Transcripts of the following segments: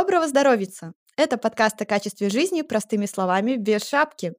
Доброго здоровица! Это подкаст о качестве жизни простыми словами без шапки.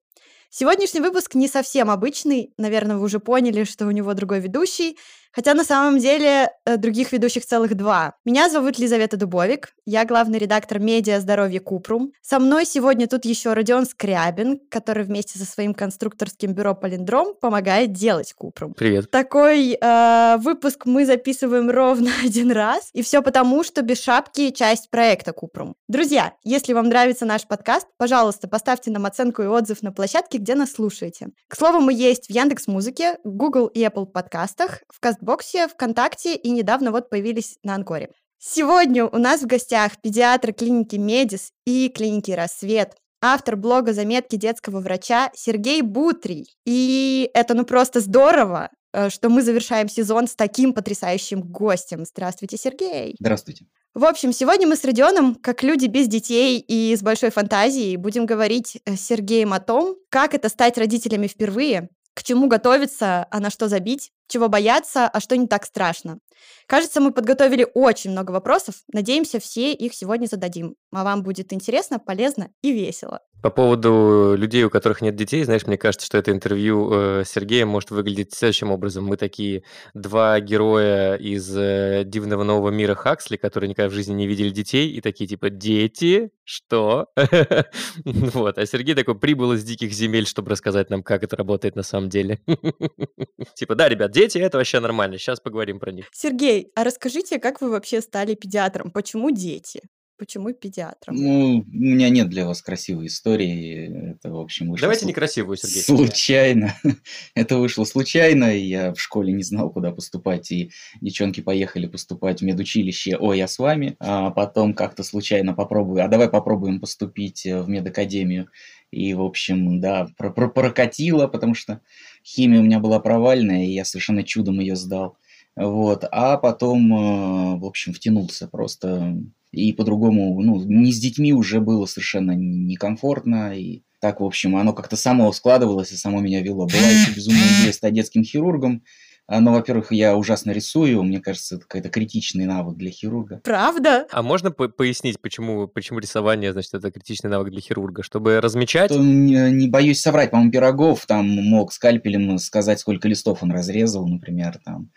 Сегодняшний выпуск не совсем обычный, наверное, вы уже поняли, что у него другой ведущий, хотя на самом деле э, других ведущих целых два. Меня зовут Лизавета Дубовик, я главный редактор медиа «Здоровье Купрум». Со мной сегодня тут еще Родион Скрябин, который вместе со своим конструкторским бюро «Полиндром» помогает делать Купрум. Привет. Такой э, выпуск мы записываем ровно один раз, и все потому, что без шапки часть проекта Купрум. Друзья, если вам нравится наш подкаст, пожалуйста, поставьте нам оценку и отзыв на площадке, где нас слушаете. К слову, мы есть в Яндекс Музыке, Google и Apple подкастах, в Кастбоксе, ВКонтакте и недавно вот появились на Анкоре. Сегодня у нас в гостях педиатр клиники Медис и клиники Рассвет, автор блога «Заметки детского врача» Сергей Бутрий. И это ну просто здорово, э, что мы завершаем сезон с таким потрясающим гостем. Здравствуйте, Сергей. Здравствуйте. В общем, сегодня мы с Родионом, как люди без детей и с большой фантазией, будем говорить с Сергеем о том, как это стать родителями впервые, к чему готовиться, а на что забить, чего бояться, а что не так страшно. Кажется, мы подготовили очень много вопросов. Надеемся, все их сегодня зададим. А вам будет интересно, полезно и весело. По поводу людей, у которых нет детей, знаешь, мне кажется, что это интервью э, Сергея может выглядеть следующим образом. Мы такие два героя из э, дивного нового мира Хаксли, которые никогда в жизни не видели детей, и такие типа «Дети? Что?» Вот. А Сергей такой прибыл из диких земель, чтобы рассказать нам, как это работает на самом деле. Типа «Да, ребят, дети — это вообще нормально, сейчас поговорим про них». Сергей, а расскажите, как вы вообще стали педиатром? Почему дети? Почему педиатром? Ну, у меня нет для вас красивой истории. Это, в общем, вышло... Давайте некрасивую, Сергей. Случайно. Это вышло случайно. Я в школе не знал, куда поступать. И девчонки поехали поступать в медучилище. Ой, я с вами. А потом как-то случайно попробую. А давай попробуем поступить в медакадемию. И, в общем, да, про про прокатило, потому что химия у меня была провальная, и я совершенно чудом ее сдал. Вот. А потом, э, в общем, втянулся просто и по-другому, ну, не с детьми уже было совершенно некомфортно, и так, в общем, оно как-то само складывалось и само меня вело. Была еще безумная идея стать детским хирургом, а, но, во-первых, я ужасно рисую, мне кажется, это какой-то критичный навык для хирурга. Правда? А можно по пояснить, почему, почему рисование, значит, это критичный навык для хирурга? Чтобы размечать? То, не, не боюсь соврать, по-моему, Пирогов там мог скальпелем сказать, сколько листов он разрезал, например, там.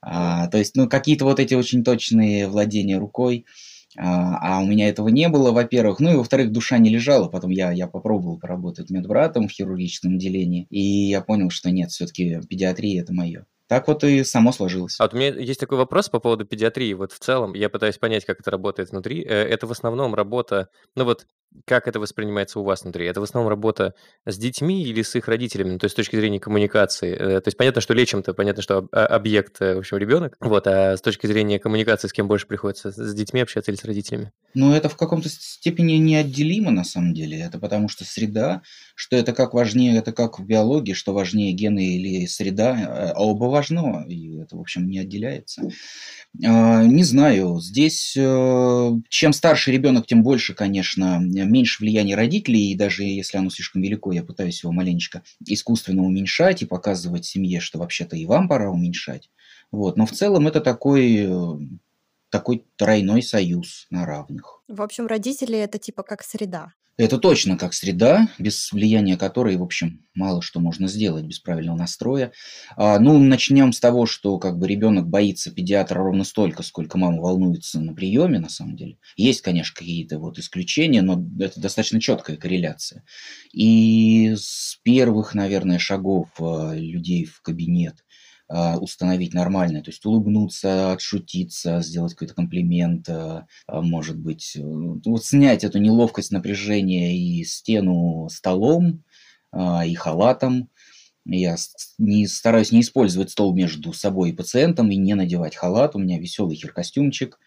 А, то есть, ну, какие-то вот эти очень точные владения рукой. А, а у меня этого не было, во-первых. Ну и во-вторых, душа не лежала. Потом я, я попробовал поработать медбратом в хирургическом отделении. И я понял, что нет, все-таки педиатрия это мое. Так вот и само сложилось. А вот у меня есть такой вопрос по поводу педиатрии. Вот в целом, я пытаюсь понять, как это работает внутри. Э, это в основном работа, ну вот как это воспринимается у вас внутри? Это в основном работа с детьми или с их родителями? Ну, то есть с точки зрения коммуникации. Э, то есть понятно, что лечим-то, понятно, что а, объект, э, в общем, ребенок. Вот, а с точки зрения коммуникации с кем больше приходится? С детьми общаться или с родителями? Ну, это в каком-то степени неотделимо на самом деле. Это потому что среда, что это как важнее, это как в биологии, что важнее гены или среда, а оба важно, и это, в общем, не отделяется. А, не знаю, здесь э, чем старше ребенок, тем больше, конечно, меньше влияния родителей, и даже если оно слишком велико, я пытаюсь его маленечко искусственно уменьшать и показывать семье, что вообще-то и вам пора уменьшать. Вот. Но в целом это такой, э, такой тройной союз на равных. В общем, родители это типа как среда. Это точно как среда, без влияния которой, в общем, мало что можно сделать без правильного настроя. А, ну, начнем с того, что как бы ребенок боится педиатра ровно столько, сколько мама волнуется на приеме, на самом деле. Есть, конечно, какие-то вот исключения, но это достаточно четкая корреляция. И с первых, наверное, шагов а, людей в кабинет установить нормальное, то есть улыбнуться, отшутиться, сделать какой-то комплимент, а, а, может быть, э, вот снять эту неловкость, напряжение и стену столом и халатом. Я не, стараюсь не использовать стол между собой и пациентом и не надевать халат. У меня веселый хер-костюмчик.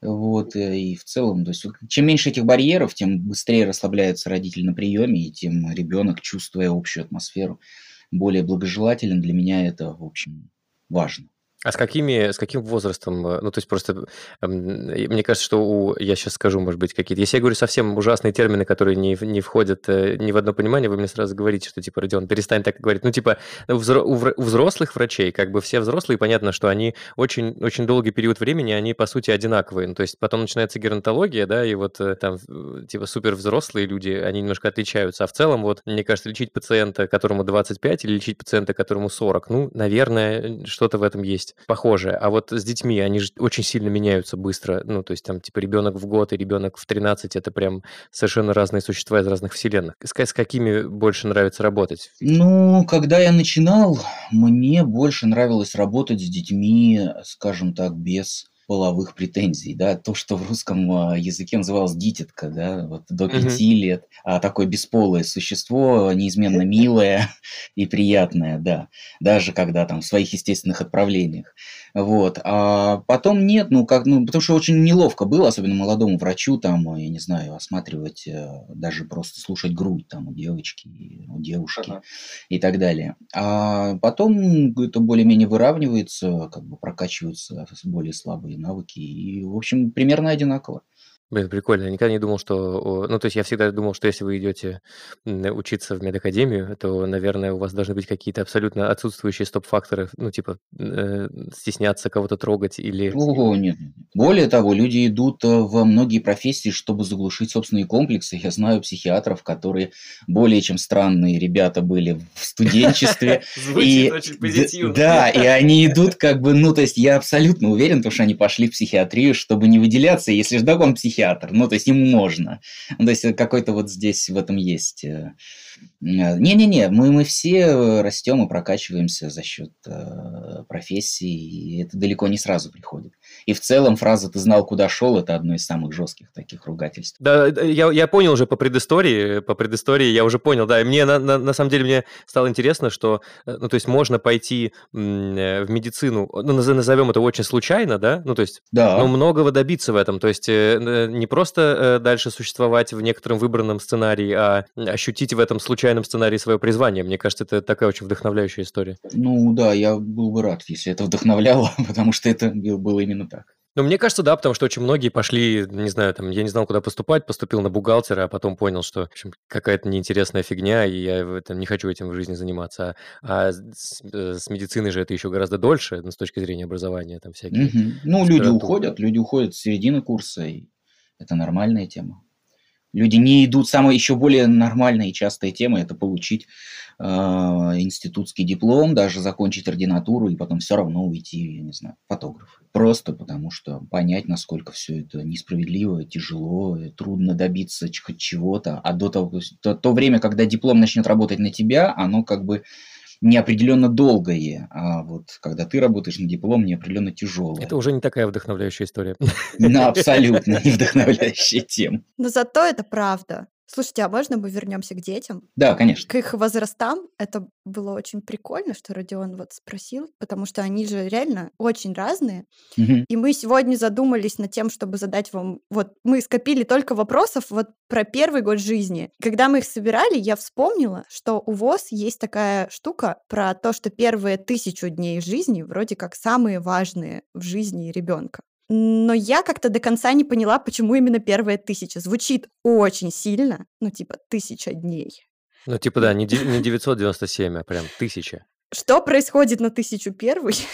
Вот, э, и в целом, то есть, чем меньше этих барьеров, тем быстрее расслабляются родители на приеме, и тем ребенок, чувствуя общую атмосферу, более благожелателен. Для меня это, в общем, важно. А с какими, с каким возрастом? э, Ну, то есть просто, эм, мне кажется, что у, я сейчас скажу, может быть, какие-то... Если я говорю совсем ужасные термины, которые не, не входят э, ни в одно понимание, вы мне сразу говорите, что, типа, Родион, перестань так говорить. Ну, типа, у взрослых врачей, как бы все взрослые, понятно, что они очень, очень долгий период времени, они, по сути, одинаковые. Ну, то есть потом начинается геронтология, да, и вот э, там, типа, супер взрослые люди, они немножко отличаются. А в целом, вот, мне кажется, лечить пациента, которому 25, или лечить пациента, которому 40, ну, наверное, что-то в этом есть похожее. А вот с детьми они же очень сильно меняются быстро. Ну, то есть там, типа, ребенок в год и ребенок в 13 это прям совершенно разные существа из разных вселенных. С, с какими больше нравится работать? Ну, когда я начинал, мне больше нравилось работать с детьми, скажем так, без половых претензий, да, то, что в русском а, языке называлось дитятка, да, вот до Мгм. пяти лет, а такое бесполое существо, неизменно милое и приятное, да, даже когда там в своих естественных отправлениях, вот, а потом нет, ну, как, ну, потому что очень неловко было, особенно молодому врачу, там, я не знаю, осматривать, э, даже просто слушать грудь там у девочки, у девушки, Ага. и так далее. А потом это более-менее выравнивается, как бы прокачиваются более слабые навыки, и, в общем, примерно одинаково. Блин, прикольно. Я никогда не думал, что... о, Ну, то есть я всегда думал, что если вы идете учиться в медакадемию, то, наверное, у вас должны быть какие-то абсолютно отсутствующие стоп-факторы, ну, типа, э, стесняться кого-то трогать или... Ого, нет. Более того, люди идут э, во многие профессии, чтобы заглушить собственные комплексы. Я знаю психиатров, которые более чем странные ребята были в студенчестве, И д- Да, и они идут как бы, ну, то есть я абсолютно уверен, потому что они пошли в психиатрию, чтобы не выделяться, если же он психиатр, ну, то есть ему можно. Ну, то есть э, какой-то вот здесь в этом есть. Э, э, Не-не-не, мы, мы все э, растем и прокачиваемся за счет э, профессии, и это далеко не сразу приходит. И в целом фраза «ты знал, куда шел» – это одно из самых жестких таких ругательств. Да, да, я, я понял уже по предыстории, по предыстории я уже понял, да, и мне на, на, на самом деле мне стало интересно, что, э, ну, то есть можно пойти э, в медицину, ну, наз- назовем это очень случайно, да, ну, то есть, Да. но многого добиться в этом, то есть э, э, не просто э, дальше существовать в некотором выбранном сценарии, а ощутить в этом случайном сценарии свое призвание. Мне кажется, это такая очень вдохновляющая история. Ну да, я был бы рад, если это вдохновляло, потому что это был- было именно так. Ну, мне кажется, да, потому что очень многие пошли, не знаю, там, я не знал, куда поступать, поступил на бухгалтера, а потом понял, что, в общем, какая-то неинтересная фигня, и я в этом не хочу этим в жизни заниматься. А, а с, э, с медициной же это еще гораздо дольше, ну, с точки зрения образования, там всякие. Мгм. Ну, люди уходят, люди уходят с середины курса, и это нормальная тема. Люди не идут. Самая еще более нормальная и частая тема– это получить э, институтский диплом, даже закончить ординатуру и потом все равно уйти, я не знаю, фотограф. Просто потому что понять, насколько все это несправедливо, тяжело, трудно добиться чего-то. А до того, то, то время, когда диплом начнет работать на тебя, оно как бы неопределенно долгое, а вот когда ты работаешь на диплом, неопределенно тяжелое. Это уже не такая вдохновляющая история. На абсолютно не вдохновляющая тема. Но зато это правда. Слушайте, а можно мы вернемся к детям? Да, конечно. К их возрастам это было очень прикольно, что Родион вот спросил, потому что они же реально очень разные. Мгм. И мы сегодня задумались над тем, чтобы задать вам... Вот мы скопили только вопросов вот про первый год жизни. Когда мы их собирали, я вспомнила, что у ВОЗ есть такая штука про то, что первые тысячу дней жизни вроде как самые важные в жизни ребенка. Но я как-то до конца не поняла, почему именно первые тысяча. Звучит очень сильно, ну типа тысяча дней. Ну, типа, да, не 997, а прям тысяча. Что происходит на тысячу первый?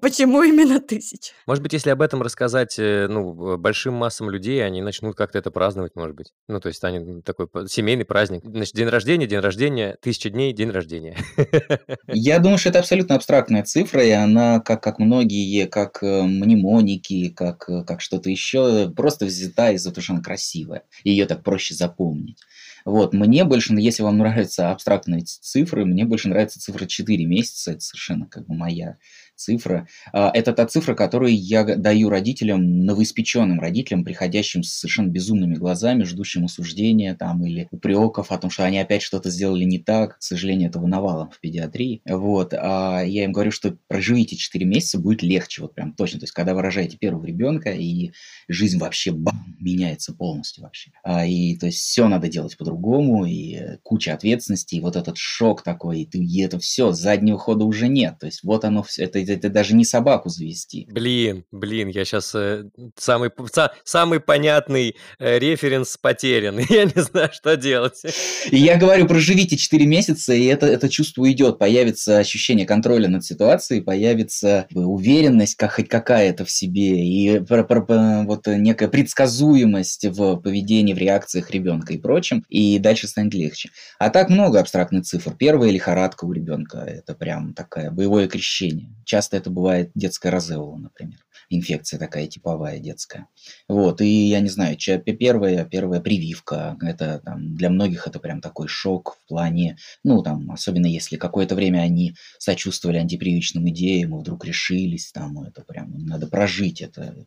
Почему именно тысяча? Может быть, если об этом рассказать, э, ну, э, большим массам людей, они начнут как-то это праздновать, может быть. Ну, то есть станет такой п- семейный праздник. Значит, день рождения, день рождения, тысяча дней, день рождения. Я думаю, что это абсолютно абстрактная цифра, и она, как, как многие, как э, мнемоники, как, э, как что-то еще, просто взята из-за того, что она красивая. Ее так проще запомнить. Вот, мне больше, ну, если вам нравятся абстрактные цифры, мне больше нравится цифра 4 месяца, это совершенно как бы моя цифра. А, Это та цифра, которую я даю родителям, новоиспеченным родителям, приходящим с совершенно безумными глазами, ждущим осуждения там или упреков о том, что они опять что-то сделали не так. К сожалению, этого навалом в педиатрии. Вот. А я им говорю, что проживите 4 месяца, будет легче, вот прям точно. То есть, когда вы рожаете первого ребенка, и жизнь вообще бам, меняется полностью вообще. А, и то есть все надо делать по-другому, и куча ответственности, и вот этот шок такой, и, ты, и это все, заднего хода уже нет. То есть вот оно все, это, это, даже не собаку завести. Блин, блин, я сейчас э, самый, са, самый понятный э, референс потерян. Я не знаю, что делать. И я говорю, проживите 4 месяца, и это, это чувство уйдет. Появится ощущение контроля над ситуацией, появится уверенность как, хоть какая-то в себе, и про, про, про, вот некая предсказуемость в поведении, в реакциях ребенка и прочем, и дальше станет легче. А так много абстрактных цифр. Первая лихорадка у ребенка, это прям такое боевое крещение. Часто это бывает детская розеола, например инфекция такая типовая детская. Вот, и я не знаю, первая, первая прививка, это там, для многих это прям такой шок в плане, ну, там, особенно если какое-то время они сочувствовали антипрививочным идеям, и вдруг решились, там, это прям, надо прожить это.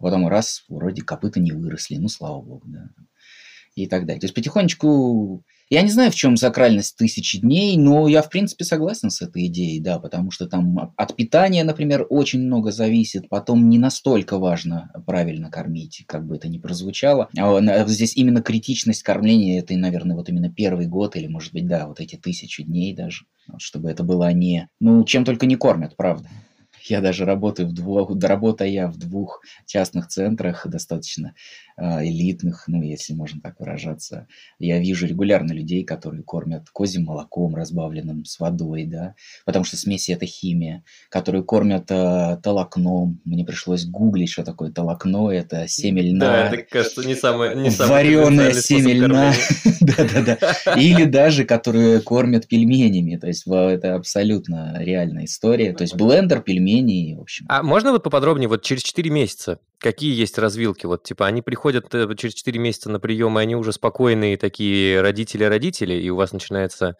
Потом раз, вроде копыта не выросли, ну, слава богу, да. И так далее. То есть потихонечку я не знаю, в чем сакральность тысячи дней, но я, в принципе, согласен с этой идеей, да, потому что там от питания, например, очень много зависит, потом не настолько важно правильно кормить, как бы это ни прозвучало. А здесь именно критичность кормления, это, наверное, вот именно первый год или, может быть, да, вот эти тысячи дней даже, чтобы это было не... Ну, чем только не кормят, правда. Я даже работаю в двух, работая в двух частных центрах достаточно элитных, ну, если можно так выражаться. Я вижу регулярно людей, которые кормят козьим молоком, разбавленным с водой, да, потому что смеси – это химия, которые кормят э, толокном. Мне пришлось гуглить, что такое толокно, это семя льна. Да, это, кажется, не самое не Вареное семя льна. Да-да-да. Или даже, которые кормят пельменями, то есть это абсолютно реальная история. То есть блендер, пельмени, в общем. А можно вот поподробнее, вот через 4 месяца Какие есть развилки? Вот, типа, они приходят э, через 4 месяца на прием, и они уже спокойные такие родители-родители, и у вас начинается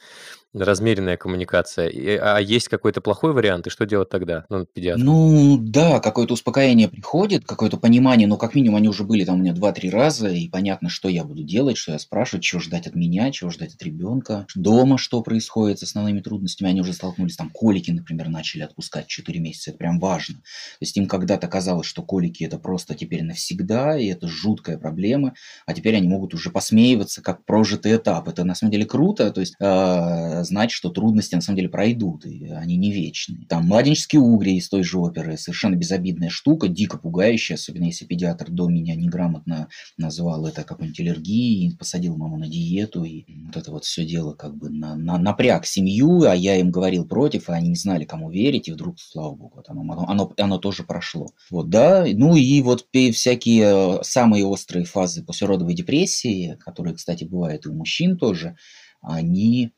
размеренная коммуникация. И, а есть какой-то плохой вариант, и что делать тогда? Ну, педиатр. Ну, да, какое-то успокоение приходит, какое-то понимание, но как минимум они уже были там у меня 2-3 раза, и понятно, что я буду делать, что я спрашиваю, чего ждать от меня, чего ждать от ребенка, дома что происходит с основными трудностями. Они уже столкнулись, там колики, например, начали отпускать 4 месяца, это прям важно. То есть им когда-то казалось, что колики это просто теперь навсегда, и это жуткая проблема, а теперь они могут уже посмеиваться, как прожитый этап. Это на самом деле круто, то есть э, знать, что трудности на самом деле пройдут, и они не вечные. Там «Младенческие угри» из той же оперы, совершенно безобидная штука, дико пугающая, особенно если педиатр до меня неграмотно назвал это какой-нибудь аллергией, посадил маму на диету, и вот это вот все дело как бы на, на, напряг семью, а я им говорил против, и они не знали, кому верить, и вдруг, слава богу, вот оно, оно, оно тоже прошло. Вот, да, ну и вот всякие самые острые фазы послеродовой депрессии, которые, кстати, бывают и у мужчин тоже, они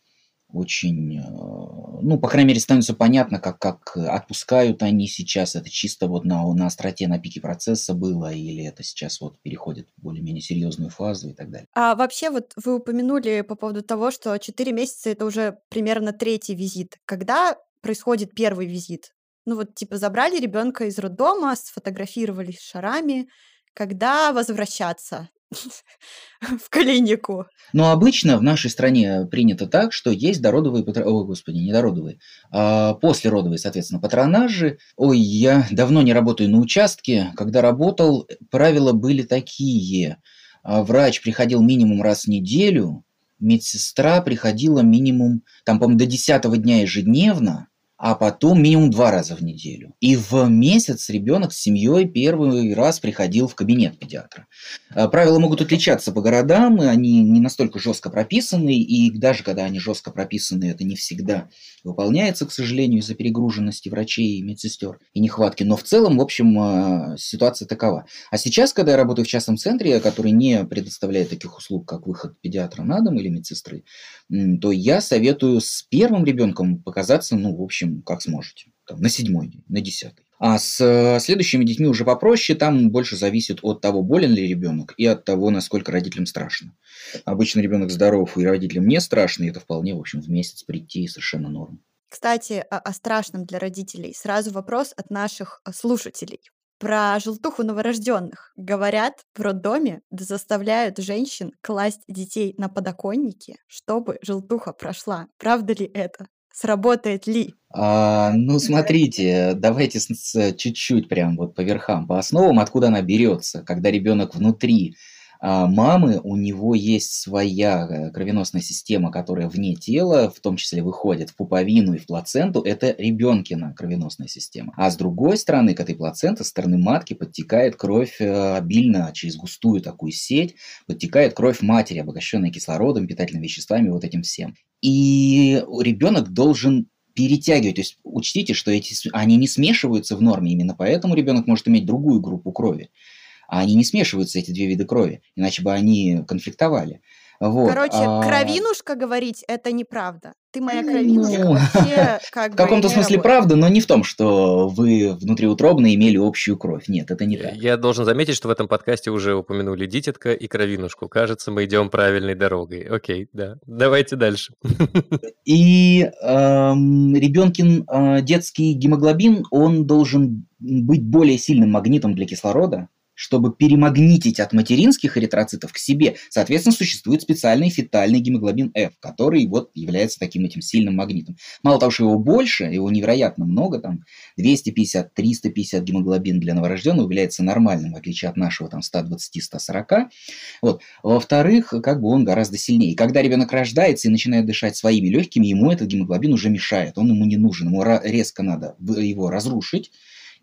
очень, э, ну, по крайней мере, становится понятно, как, как отпускают они сейчас, это чисто вот на, на остроте, на пике процесса было, или это сейчас вот переходит в более-менее серьезную фазу и так далее. А вообще вот вы упомянули по поводу того, что 4 месяца это уже примерно третий визит. Когда происходит первый визит? Ну вот типа забрали ребенка из роддома, сфотографировались шарами, когда возвращаться? в клинику. Но обычно в нашей стране принято так, что есть дородовые, патро... о господи, не дородовые, а послеродовые, соответственно, патронажи. Ой, я давно не работаю на участке. Когда работал, правила были такие. А врач приходил минимум раз в неделю, медсестра приходила минимум, там, по-моему, до 10 дня ежедневно, а потом минимум два раза в неделю. И в месяц ребенок с семьей первый раз приходил в кабинет педиатра. А, правила могут отличаться по городам, и они не настолько жестко прописаны, и даже когда они жестко прописаны, это не всегда выполняется, к сожалению, из-за перегруженности врачей и медсестер и нехватки. Но в целом, в общем, а, ситуация такова. А сейчас, когда я работаю в частном центре, который не предоставляет таких услуг, как выход педиатра на дом или медсестры, то я советую с первым ребенком показаться, ну, в общем, как сможете. Там, на седьмой день, на десятый. А с э, следующими детьми уже попроще, там больше зависит от того, болен ли ребенок и от того, насколько родителям страшно. Обычно ребенок здоров и родителям не страшно, и это вполне, в общем, в месяц прийти совершенно норм. Кстати, о, о страшном для родителей. Сразу вопрос от наших э, слушателей. Про желтуху новорожденных. Говорят, в роддоме заставляют женщин класть детей на подоконники, чтобы желтуха прошла. Правда ли это? Сработает ли? А, ну, смотрите, давайте чуть-чуть прям вот по верхам, по основам, откуда она берется, когда ребенок внутри а мамы, у него есть своя э, кровеносная система, которая вне тела, в том числе выходит в пуповину и в плаценту, это ребенкина кровеносная система. А с другой стороны, к этой плаценте, со стороны матки, подтекает кровь э, обильно через густую такую сеть, подтекает кровь матери, обогащенная кислородом, питательными веществами, вот этим всем. И ребенок должен перетягивать. То есть учтите, что эти, они не смешиваются в норме, именно поэтому ребенок может иметь другую группу крови. А они не смешиваются, эти две виды крови, иначе бы они конфликтовали. Вот. Короче, а... кровинушка говорить это неправда. Ты моя кровинушка ну, вообще как В каком-то смысле правда, но не в том, что вы внутриутробно имели общую кровь. Нет, это не так. Я должен заметить, что в этом подкасте уже упомянули дитятка и кровинушку. Кажется, мы идем правильной дорогой. Окей, да. Давайте дальше. И эм, ребенкин э, детский гемоглобин, он должен быть более сильным магнитом для кислорода, чтобы перемагнитить от материнских эритроцитов к себе. Соответственно, существует специальный фетальный гемоглобин F, который вот является таким этим сильным магнитом. Мало того, что его больше, его невероятно много, там 250-350 гемоглобин для новорожденного является нормальным, в отличие от нашего там 120-140. Вот. Во-вторых, как бы он гораздо сильнее. И когда ребенок рождается и начинает дышать своими легкими, ему этот гемоглобин уже мешает, он ему не нужен, ему резко надо его разрушить,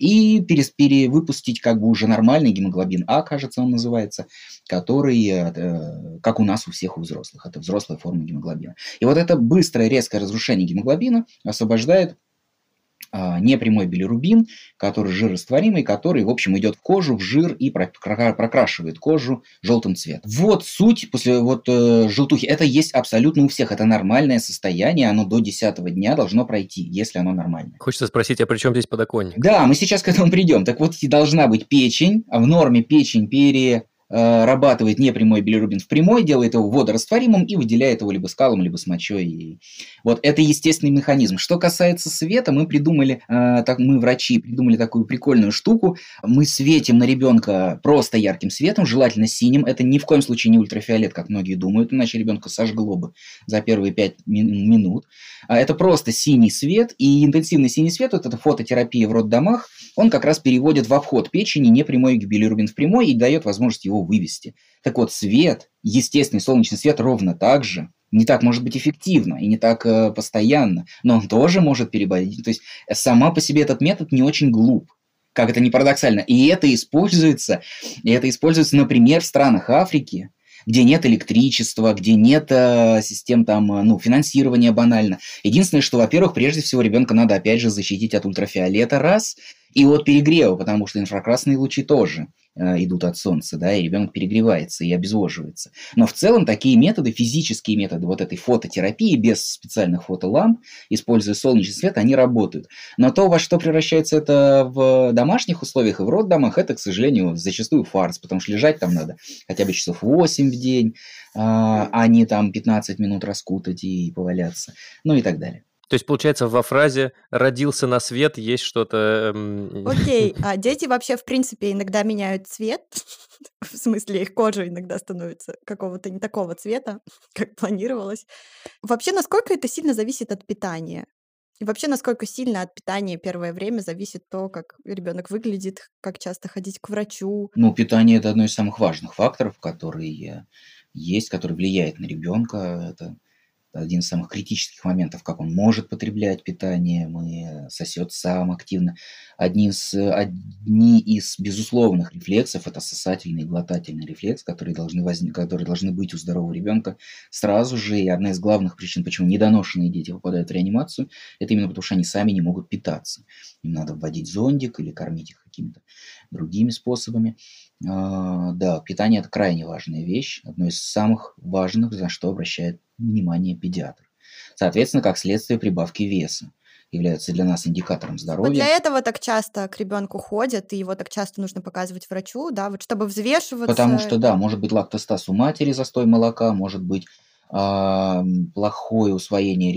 и перевыпустить как бы уже нормальный гемоглобин А, кажется, он называется, который, э, как у нас у всех у взрослых, это взрослая форма гемоглобина. И вот это быстрое резкое разрушение гемоглобина освобождает непрямой билирубин, который жирорастворимый, который, в общем, идет в кожу, в жир и прокрашивает кожу желтым цветом. Вот суть после вот э, желтухи. Это есть абсолютно у всех. Это нормальное состояние. Оно до 10 дня должно пройти, если оно нормальное. Хочется спросить, а при чем здесь подоконник? Да, мы сейчас к этому придем. Так вот, должна быть печень, а в норме печень пере вырабатывает э, непрямой билирубин в прямой, делает его водорастворимым и выделяет его либо скалом, либо с мочой. Вот это естественный механизм. Что касается света, мы придумали, э, так мы врачи придумали такую прикольную штуку. Мы светим на ребенка просто ярким светом, желательно синим. Это ни в коем случае не ультрафиолет, как многие думают, иначе ребенка сожгло бы за первые пять минут. А это просто синий свет, и интенсивный синий свет, вот эта фототерапия в роддомах, он как раз переводит в обход печени непрямой билирубин в прямой и дает возможность его вывести. Так вот, свет, естественный солнечный свет ровно так же, не так может быть эффективно и не так э, постоянно, но он тоже может перебодить. То есть сама по себе этот метод не очень глуп, как это не парадоксально. И это используется, и это используется, например, в странах Африки, где нет электричества, где нет э, систем там, э, ну, финансирования банально. Единственное, что, во-первых, прежде всего ребенка надо опять же защитить от ультрафиолета раз и от перегрева, потому что инфракрасные лучи тоже Э, идут от солнца, да, и ребенок перегревается и обезвоживается. Но в целом такие методы, физические методы вот этой фототерапии без специальных фотоламп, используя солнечный свет, они работают. Но то, во что превращается это в домашних условиях и в роддомах, это, к сожалению, зачастую фарс, потому что лежать там надо хотя бы часов 8 в день, а, а не там 15 минут раскутать и поваляться, ну и так далее. То есть, получается, во фразе «родился на свет» есть что-то... Эм... Окей, а дети вообще, в принципе, иногда меняют цвет? в смысле, их кожа иногда становится какого-то не такого цвета, как планировалось. Вообще, насколько это сильно зависит от питания? И вообще, насколько сильно от питания первое время зависит то, как ребенок выглядит, как часто ходить к врачу? Ну, питание это одно из самых важных факторов, которые есть, который влияет на ребенка. Это один из самых критических моментов, как он может потреблять питание, мы сосет сам активно. Одни из, одни из безусловных рефлексов – это сосательный и глотательный рефлекс, которые должны, возник, которые должны быть у здорового ребенка сразу же. И одна из главных причин, почему недоношенные дети попадают в реанимацию, это именно потому, что они сами не могут питаться. Им надо вводить зондик или кормить их какими-то другими способами. А, да, питание – это крайне важная вещь, одно из самых важных, за что обращает внимание педиатр. Соответственно, как следствие прибавки веса является для нас индикатором здоровья. Вот для этого так часто к ребенку ходят, и его так часто нужно показывать врачу, да, вот чтобы взвешиваться. Потому что, да, может быть лактостаз у матери, застой молока, может быть э, плохое усвоение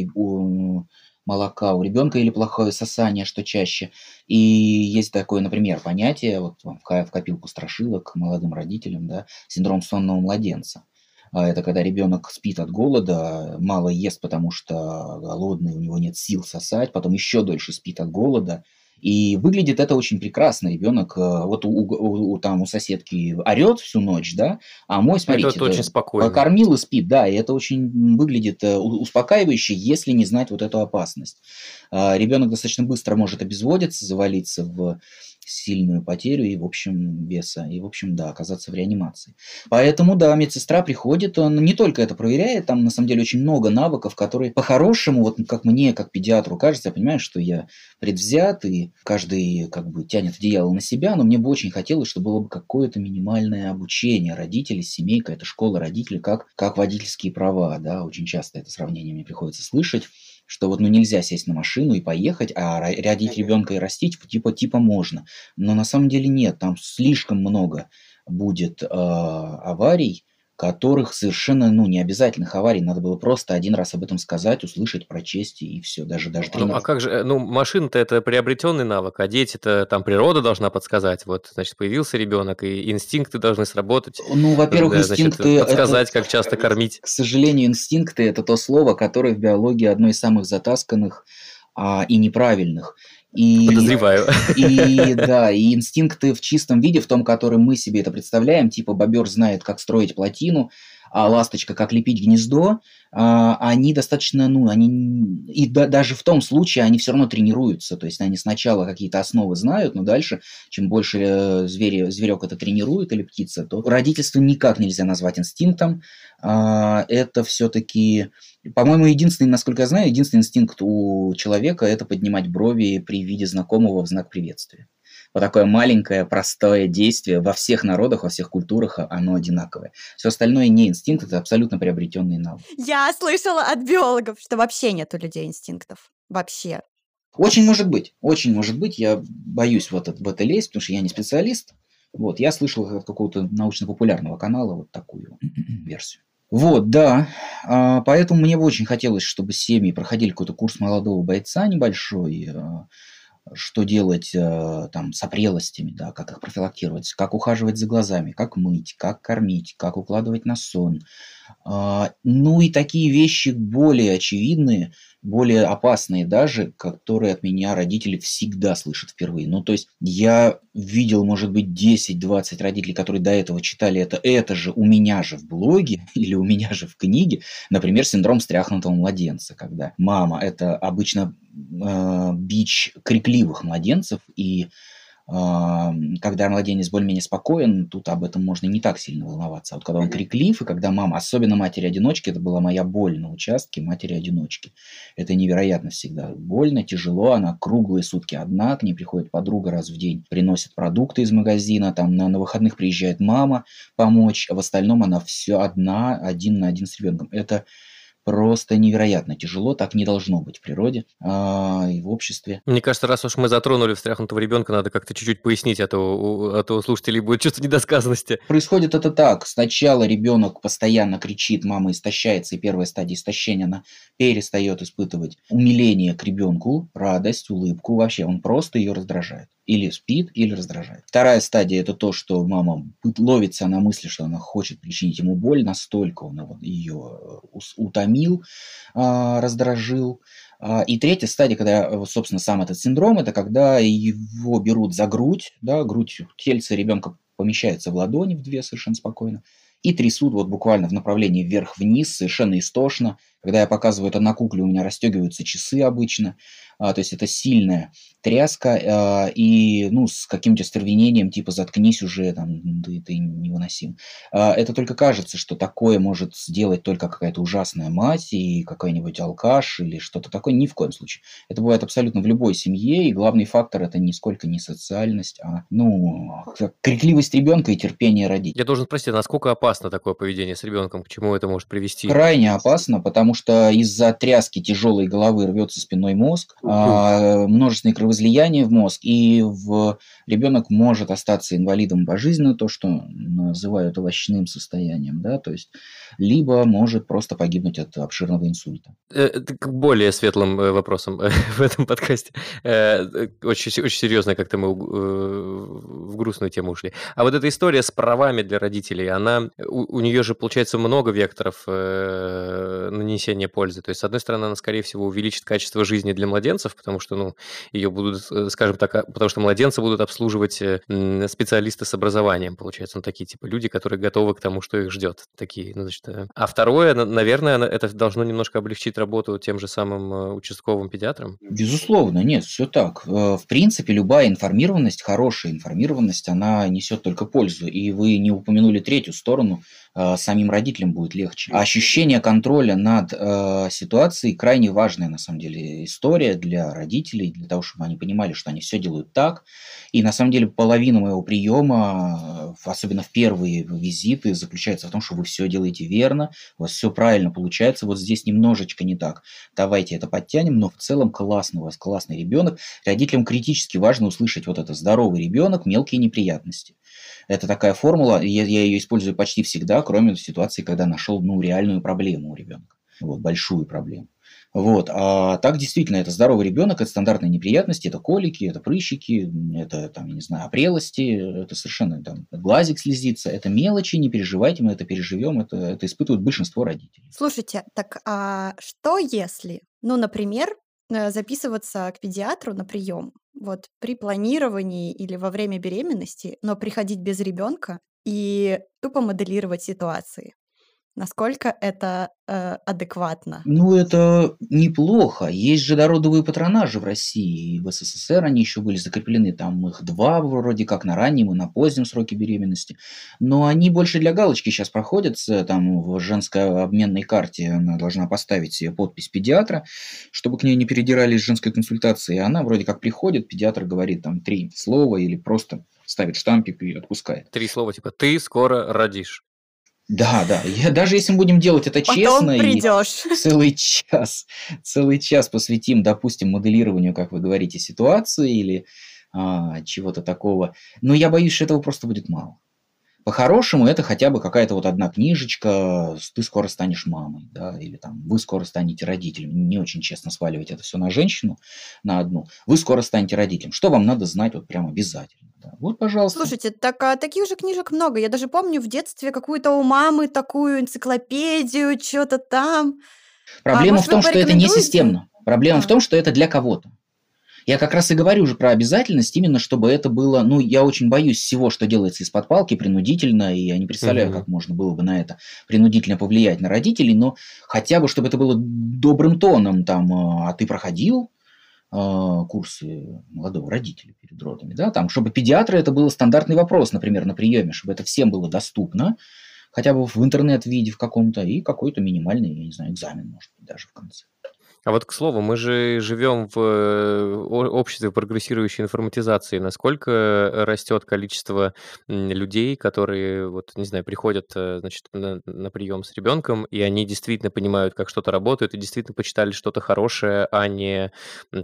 молока у ребенка или плохое сосание, что чаще. И есть такое, например, понятие вот в копилку страшилок молодым родителям, да, синдром сонного младенца. А это когда ребенок спит от голода, мало ест, потому что голодный, у него нет сил сосать, потом еще дольше спит от голода, И выглядит это очень прекрасно. Ребенок э, вот у, у, у, там у соседки орет всю ночь, да, а мой, смотрите, это, это очень спокойно. Кормил и спит, да, и это очень выглядит э, успокаивающе, если не знать вот эту опасность. Ребенок достаточно быстро может обезводиться, завалиться в сильную потерю и, в общем, веса, и, в общем, да, оказаться в реанимации. Поэтому, да, медсестра приходит, он не только это проверяет, там, на самом деле, очень много навыков, которые по-хорошему, вот как мне, как педиатру кажется, я понимаю, что я предвзят, и каждый, как бы, тянет одеяло на себя, но мне бы очень хотелось, чтобы было бы какое-то минимальное обучение родителей, семейка, это школа родителей, как, как водительские права, да, очень часто это сравнение мне приходится слышать, что вот ну нельзя сесть на машину и поехать, а родить ребенка и растить типа типа можно. Но на самом деле нет, там слишком много будет э, аварий, которых совершенно, ну, не обязательных аварий. Надо было просто один раз об этом сказать, услышать, прочесть и все. Даже, даже ну, а как же, э, ну, машина-то это приобретенный навык, а дети-то там природа должна подсказать. Вот, значит, появился ребенок, и инстинкты должны сработать. Ну, во-первых, инстинкты... Значит, подсказать, это, как часто кормить. К сожалению, инстинкты – это то слово, которое в биологии одно из самых затасканных а, и неправильных. И, Подозреваю. И да, и инстинкты в чистом виде, в том, которым мы себе это представляем, типа бобер знает, как строить плотину, а ласточка как лепить гнездо, а, они достаточно, ну, они и да, даже в том случае они все равно тренируются, то есть они сначала какие-то основы знают, но дальше, чем больше э, звери, зверек это тренирует или птица, то родительство никак нельзя назвать инстинктом, а, это все-таки по-моему, единственный, насколько я знаю, единственный инстинкт у человека – это поднимать брови при виде знакомого в знак приветствия. Вот такое маленькое, простое действие во всех народах, во всех культурах оно одинаковое. Все остальное не инстинкт, это абсолютно приобретенный навык. Я слышала от биологов, что вообще нет у людей инстинктов. Вообще. Очень может быть, очень может быть. Я боюсь вот в это лезть, потому что я не специалист. Вот, я слышал от какого-то научно-популярного канала вот такую версию. Вот, да. А, поэтому мне бы очень хотелось, чтобы семьи проходили какой-то курс молодого бойца небольшой, а, что делать а, там с опрелостями, да, как их профилактировать, как ухаживать за глазами, как мыть, как кормить, как укладывать на сон. Ну и такие вещи более очевидные, более опасные даже, которые от меня родители всегда слышат впервые. Ну, то есть я видел, может быть, 10-20 родителей, которые до этого читали это, это же у меня же в блоге или у меня же в книге. Например, синдром стряхнутого младенца, когда мама – это обычно э, бич крикливых младенцев, и когда младенец более-менее спокоен, тут об этом можно не так сильно волноваться. А вот когда он криклив, и когда мама, особенно матери-одиночки, это была моя боль на участке матери-одиночки. Это невероятно всегда больно, тяжело, она круглые сутки одна, к ней приходит подруга раз в день, приносит продукты из магазина, там на, на выходных приезжает мама помочь, а в остальном она все одна, один на один с ребенком. Это просто невероятно тяжело, так не должно быть в природе а, и в обществе. Мне кажется, раз уж мы затронули встряхнутого ребенка, надо как-то чуть-чуть пояснить, а то, у, а то у слушателей будет чувство недосказанности. Происходит это так. Сначала ребенок постоянно кричит, мама истощается, и первая стадия истощения, она перестает испытывать умиление к ребенку, радость, улыбку, вообще он просто ее раздражает или спит, или раздражает. Вторая стадия – это то, что мама ловится на мысли, что она хочет причинить ему боль, настолько он ее э, утомил, а, раздражил. А, и третья стадия, когда, э, собственно, сам этот синдром, это когда его берут за грудь, да, грудь тельца ребенка помещается в ладони в две совершенно спокойно, и трясут вот буквально в направлении вверх-вниз, совершенно истошно. Когда я показываю это на кукле, у меня расстегиваются часы обычно. А, то есть это сильная тряска а, и ну, с каким-то стервенением, типа заткнись уже, там, ты, ты невыносим. А, это только кажется, что такое может сделать только какая-то ужасная мать и какой-нибудь алкаш или что-то такое. Ни в коем случае. Это бывает абсолютно в любой семье, и главный фактор это нисколько не социальность, а ну, крикливость ребенка и терпение родителей. Я должен спросить, насколько опасно такое поведение с ребенком, к чему это может привести? Крайне опасно, потому что из-за тряски тяжелой головы рвется спиной мозг, а, множественные кровоизлияния в мозг, и в ребенок может остаться инвалидом пожизненно, то, что называют овощным состоянием, да, то есть либо может просто погибнуть от обширного инсульта. Э, к более светлым э, вопросам э, в этом подкасте. Очень, очень серьезно как-то мы в грустную тему ушли. А вот эта история с правами для родителей, она у, у нее же получается много векторов нанесения принесения пользы. То есть, с одной стороны, она, скорее всего, увеличит качество жизни для младенцев, потому что, ну, ее будут, э, скажем так, а, потому что младенцы будут обслуживать э, специалисты с образованием, получается, ну, такие, типа, люди, которые готовы к тому, что их ждет. Такие, ну, значит, э. А второе, наверное, это должно немножко облегчить работу тем же самым участковым педиатрам? Безусловно, нет, все так. В принципе, любая информированность, хорошая информированность, она несет только пользу. И вы не упомянули третью сторону, самим родителям будет легче. Ощущение контроля над э, ситуацией крайне важная, на самом деле, история для родителей, для того, чтобы они понимали, что они все делают так. И на самом деле половина моего приема, э, особенно в первые визиты, заключается в том, что вы все делаете верно, у вас все правильно получается, вот здесь немножечко не так. Давайте это подтянем, но в целом классно у вас, классный ребенок. Родителям критически важно услышать вот это здоровый ребенок, мелкие неприятности. Это такая формула, я, я ее использую почти всегда, кроме ситуации, когда нашел ну, реальную проблему у ребенка. Вот, большую проблему. Вот. А так действительно, это здоровый ребенок, это стандартные неприятности, это колики, это прыщики, это, там, я не знаю, опрелости, это совершенно там, глазик слезится, это мелочи, не переживайте, мы это переживем, это, это испытывают большинство родителей. Слушайте, так а что если, ну, например, э, записываться к педиатру на прием вот при планировании или во время беременности, но приходить без ребенка и тупо моделировать ситуации. Насколько это э, адекватно? Ну, это неплохо. Есть же дородовые патронажи в России. И в СССР они еще были закреплены. Там их два вроде как на раннем и на позднем сроке беременности. Но они больше для галочки сейчас проходятся. Там в женской обменной карте она должна поставить себе подпись педиатра, чтобы к ней не передирались женской консультации. Она вроде как приходит, педиатр говорит там три слова или просто ставит штампик и отпускает. Три слова типа «ты скоро родишь». Да, да. Я, даже если мы будем делать это Потом честно придешь. и целый час, целый час посвятим, допустим, моделированию, как вы говорите, ситуации или а, чего-то такого, но я боюсь, что этого просто будет мало. По-хорошему, это хотя бы какая-то вот одна книжечка, ты скоро станешь мамой, да, или там вы скоро станете родителем. Не очень честно сваливать это все на женщину, на одну. Вы скоро станете родителем. Что вам надо знать вот прям обязательно? Да. Вот, пожалуйста. Слушайте, так а, таких же книжек много. Я даже помню в детстве какую-то у мамы такую энциклопедию, что-то там. Проблема а, может, в том, что это не системно. Проблема а. в том, что это для кого-то. Я как раз и говорю уже про обязательность, именно чтобы это было, ну, я очень боюсь всего, что делается из-под палки, принудительно, и я не представляю, mm-hmm. как можно было бы на это принудительно повлиять на родителей, но хотя бы, чтобы это было добрым тоном, там, а ты проходил, а, курсы молодого родителя перед родами, да, там, чтобы педиатры это был стандартный вопрос, например, на приеме, чтобы это всем было доступно, хотя бы в интернет-виде в каком-то, и какой-то минимальный, я не знаю, экзамен, может быть, даже в конце. А вот, к слову, мы же живем в э, обществе прогрессирующей информатизации. Насколько растет количество людей, которые, вот, не знаю, приходят, э, значит, на, на прием с ребенком, и они действительно понимают, как что-то работает, и действительно почитали что-то хорошее, а не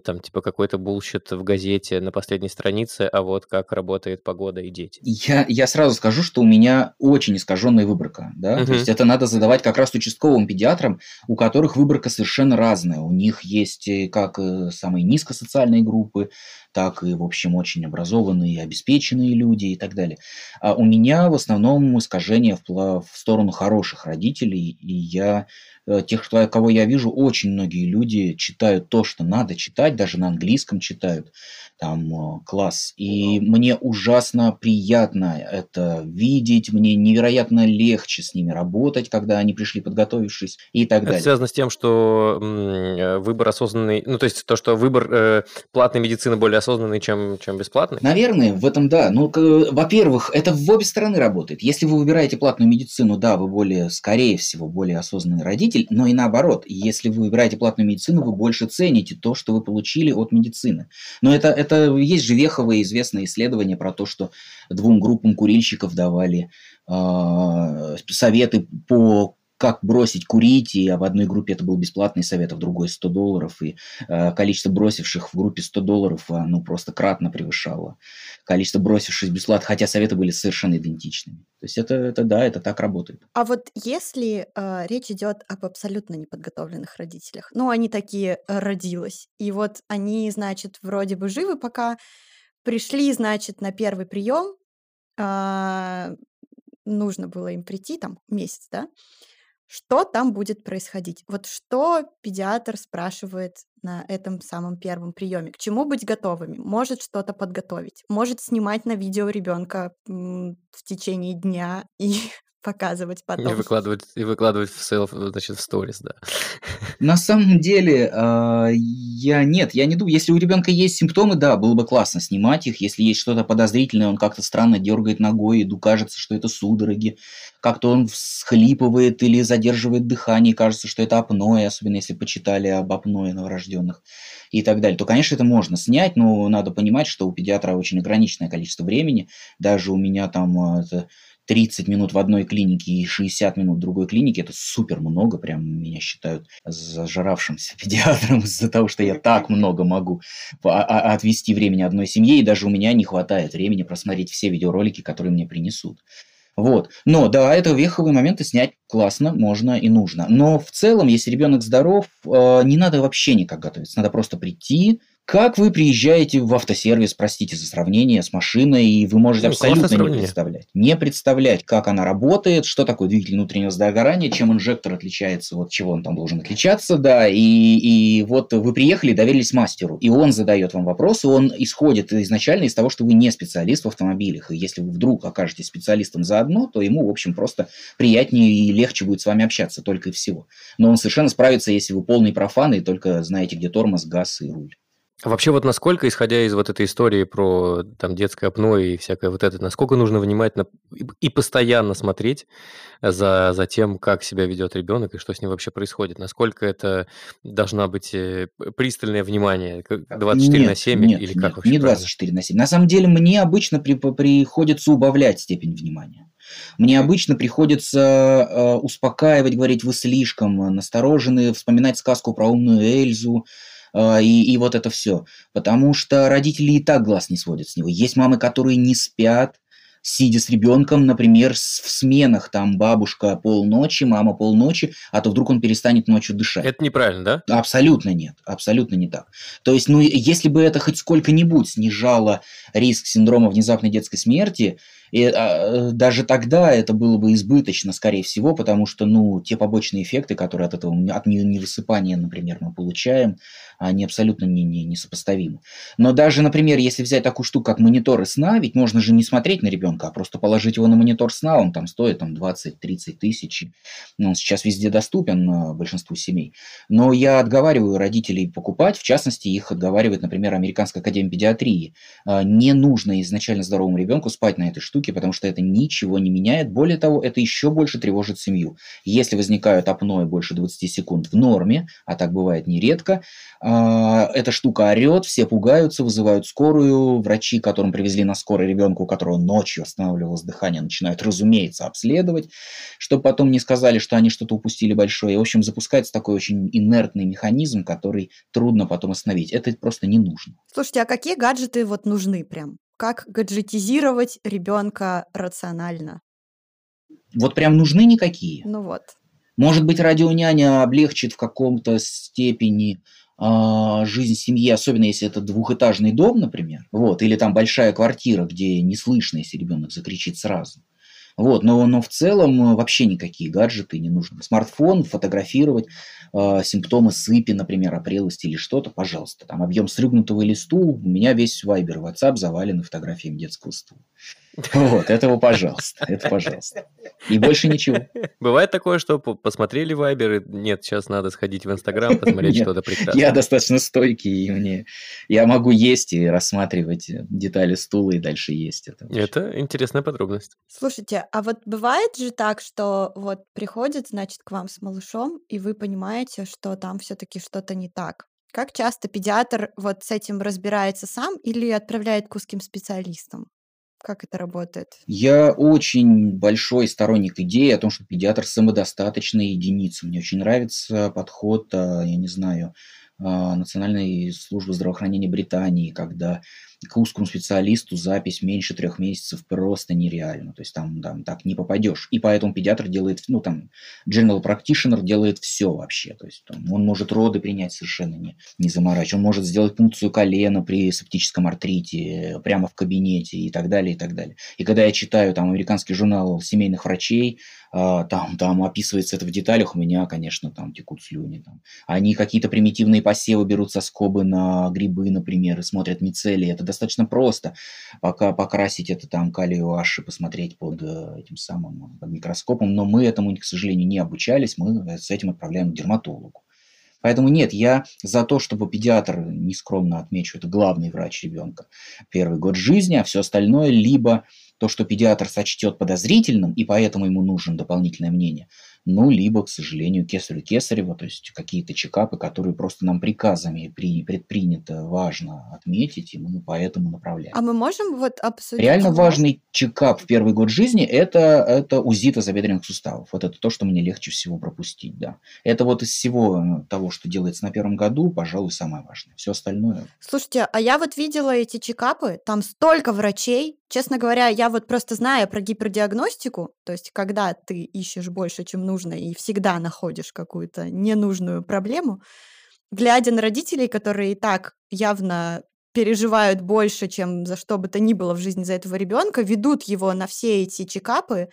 там, типа, какой-то bullshit в газете на последней странице, а вот как работает погода и дети. Я, я сразу скажу, что у меня очень искаженная выборка, да, угу. то есть это надо задавать как раз участковым педиатрам, у которых выборка совершенно разная у них есть как э, самые низкосоциальные группы, так и, в общем, очень образованные обеспеченные люди и так далее. А у меня в основном искажение в, в сторону хороших родителей, и я Э, тех, кого я вижу, очень многие люди читают то, что надо читать, даже на английском читают, там э, класс. И мне ужасно приятно это видеть, мне невероятно легче с ними работать, когда они пришли подготовившись и так это далее. связано с тем, что э, выбор осознанный, ну то есть то, что выбор э, платной медицины более осознанный, чем, чем бесплатный? Наверное, в этом да. Ну, во-первых, это в обе стороны работает. Если вы выбираете платную медицину, да, вы более, скорее всего, более осознанный родитель, родитель, но и наоборот. Если вы выбираете платную медицину, вы больше цените то, что вы получили от медицины. Но это, это есть же веховое известное исследование про то, что двум группам курильщиков давали э, советы по как бросить курить, и в одной группе это был бесплатный совет, а в другой 100 долларов, и э, количество бросивших в группе 100 долларов, оно просто кратно превышало количество бросивших бесплатно, хотя советы были совершенно идентичными. То есть это, это да, это так работает. А вот если э, речь идет об абсолютно неподготовленных родителях, ну, они такие э, родилась, и вот они, значит, вроде бы живы пока, пришли, значит, на первый прием, э, нужно было им прийти там месяц, да, Что там будет происходить? Вот что педиатр спрашивает на этом самом первом приеме? К чему быть готовыми? Может что-то подготовить, может снимать на видео ребенка в течение дня и показывать потом. И выкладывать, и выкладывать в селф, значит, в сторис, да. На самом деле, э, я нет, я не думаю. Если у ребенка есть симптомы, да, было бы классно снимать их. Если есть что-то подозрительное, он как-то странно дергает ногой, и кажется, что это судороги, как-то он всхлипывает или задерживает дыхание, кажется, что это апноэ, особенно если почитали об апное новорожденных и так далее, то, конечно, это можно снять, но надо понимать, что у педиатра очень ограниченное количество времени. Даже у меня там э, 30 минут в одной клинике и 60 минут в другой клинике, это супер много, прям меня считают зажравшимся педиатром из-за того, что я так много могу а, а, отвести времени одной семье, и даже у меня не хватает времени просмотреть все видеоролики, которые мне принесут. Вот. Но да, это веховые моменты снять классно, можно и нужно. Но в целом, если ребенок здоров, э, не надо вообще никак готовиться. Надо просто прийти, как вы приезжаете в автосервис, простите за сравнение, с машиной, и вы можете ну, абсолютно не представлять. Не представлять, как она работает, что такое двигатель внутреннего сгорания, чем инжектор отличается, вот чего он там должен отличаться, да, и, и вот вы приехали, доверились мастеру, и он задает вам вопросы, он исходит изначально из того, что вы не специалист в автомобилях, и если вы вдруг окажетесь специалистом заодно, то ему, в общем, просто приятнее и легче будет с вами общаться, только и всего. Но он совершенно справится, если вы полный профан и только знаете, где тормоз, газ и руль. Вообще вот насколько, исходя из вот этой истории про там детское апно и всякое вот это, насколько нужно внимательно и постоянно смотреть за, за тем, как себя ведет ребенок и что с ним вообще происходит? Насколько это должна быть э, пристальное внимание 24 нет, на 7 нет, или нет, как вообще? Не 24 на 7. На самом деле мне обычно при, приходится убавлять степень внимания. Мне обычно приходится э, успокаивать, говорить, вы слишком насторожены, вспоминать сказку про умную Эльзу, а, и, и вот это все. Потому что родители и так глаз не сводят с него. Есть мамы, которые не спят, сидя с ребенком, например, в сменах, там бабушка полночи, мама полночи, а то вдруг он перестанет ночью дышать. Это неправильно, да? Абсолютно нет, абсолютно не так. То есть, ну, если бы это хоть сколько-нибудь снижало риск синдрома внезапной детской смерти, и а, даже тогда это было бы избыточно, скорее всего, потому что, ну, те побочные эффекты, которые от этого, от невысыпания, например, мы получаем, они абсолютно не, не, несопоставимы. Но даже, например, если взять такую штуку, как мониторы сна, ведь можно же не смотреть на ребенка, а просто положить его на монитор сна, он там стоит там 20-30 тысяч. Ну, он сейчас везде доступен на большинству семей. Но я отговариваю родителей покупать, в частности, их отговаривает, например, Американская академия педиатрии. А, не нужно изначально здоровому ребенку спать на этой штуке, потому что это ничего не меняет. Более того, это еще больше тревожит семью. Если возникают апноэ больше 20 секунд в норме, а так бывает нередко, а, эта штука орет, все пугаются, вызывают скорую. Врачи, которым привезли на скорой ребенка, у которого ночью останавливалось дыхание, начинают, разумеется, обследовать, чтобы потом не сказали, что они что-то упустили большое. И, в общем, запускается такой очень инертный механизм, который трудно потом остановить. Это просто не нужно. Слушайте, а какие гаджеты вот нужны прям? Как гаджетизировать ребенка рационально? Вот прям нужны никакие. Ну вот. Может быть, радионяня облегчит в каком-то степени а, жизнь семьи, особенно если это двухэтажный дом, например, вот, или там большая квартира, где не слышно, если ребенок закричит сразу. Вот, но, но в целом э, вообще никакие гаджеты не нужны. Смартфон, фотографировать, э, симптомы сыпи, например, опрелости или что-то, пожалуйста. Там объем срыгнутого или стул, у меня весь Viber, WhatsApp завален фотографиями детского стула. Вот, этого пожалуйста, это пожалуйста. И больше ничего. Бывает такое, что посмотрели Вайбер, и нет, сейчас надо сходить в Инстаграм, посмотреть что-то прекрасное. Я достаточно стойкий, и мне я могу есть и рассматривать детали стула и дальше есть это. Это интересная подробность. Слушайте, а вот бывает же так, что вот приходит, значит, к вам с малышом, и вы понимаете, что там все-таки что-то не так. Как часто педиатр вот с этим разбирается сам или отправляет к узким специалистам? Как это работает? Я очень большой сторонник идеи о том, что педиатр самодостаточная единица. Мне очень нравится подход, а, я не знаю, Национальной службы здравоохранения Британии, когда к узкому специалисту запись меньше трех месяцев просто нереально. То есть там, там так не попадешь. И поэтому педиатр делает, ну там, general practitioner делает все вообще. То есть там, он может роды принять совершенно не, не заморачивая. Он может сделать пункцию колена при септическом артрите прямо в кабинете и так далее, и так далее. И когда я читаю там американский журнал семейных врачей, а, там, там описывается это в деталях, у меня, конечно, там текут слюни. Там. Они какие-то примитивные посевы берут со скобы на грибы, например, и смотрят мицелии. Это достаточно просто. Пока покрасить это там калию аши, посмотреть под э, этим самым под микроскопом. Но мы этому, к сожалению, не обучались. Мы с этим отправляем к дерматологу. Поэтому нет, я за то, чтобы педиатр, нескромно отмечу, это главный врач ребенка первый год жизни, а все остальное либо то, что педиатр сочтет подозрительным, и поэтому ему нужен дополнительное мнение, ну, либо, к сожалению, кесарю кесарева, то есть какие-то чекапы, которые просто нам приказами при, предпринято важно отметить, и мы поэтому направляем. А мы можем вот обсудить... Реально важный чекап в первый год жизни это, – это УЗИ тазобедренных суставов. Вот это то, что мне легче всего пропустить, да. Это вот из всего того, что делается на первом году, пожалуй, самое важное. Все остальное... Слушайте, а я вот видела эти чекапы, там столько врачей, Честно говоря, я вот просто знаю про гипердиагностику, то есть когда ты ищешь больше, чем нужно, и всегда находишь какую-то ненужную проблему, глядя на родителей, которые и так явно переживают больше, чем за что бы то ни было в жизни за этого ребенка, ведут его на все эти чекапы,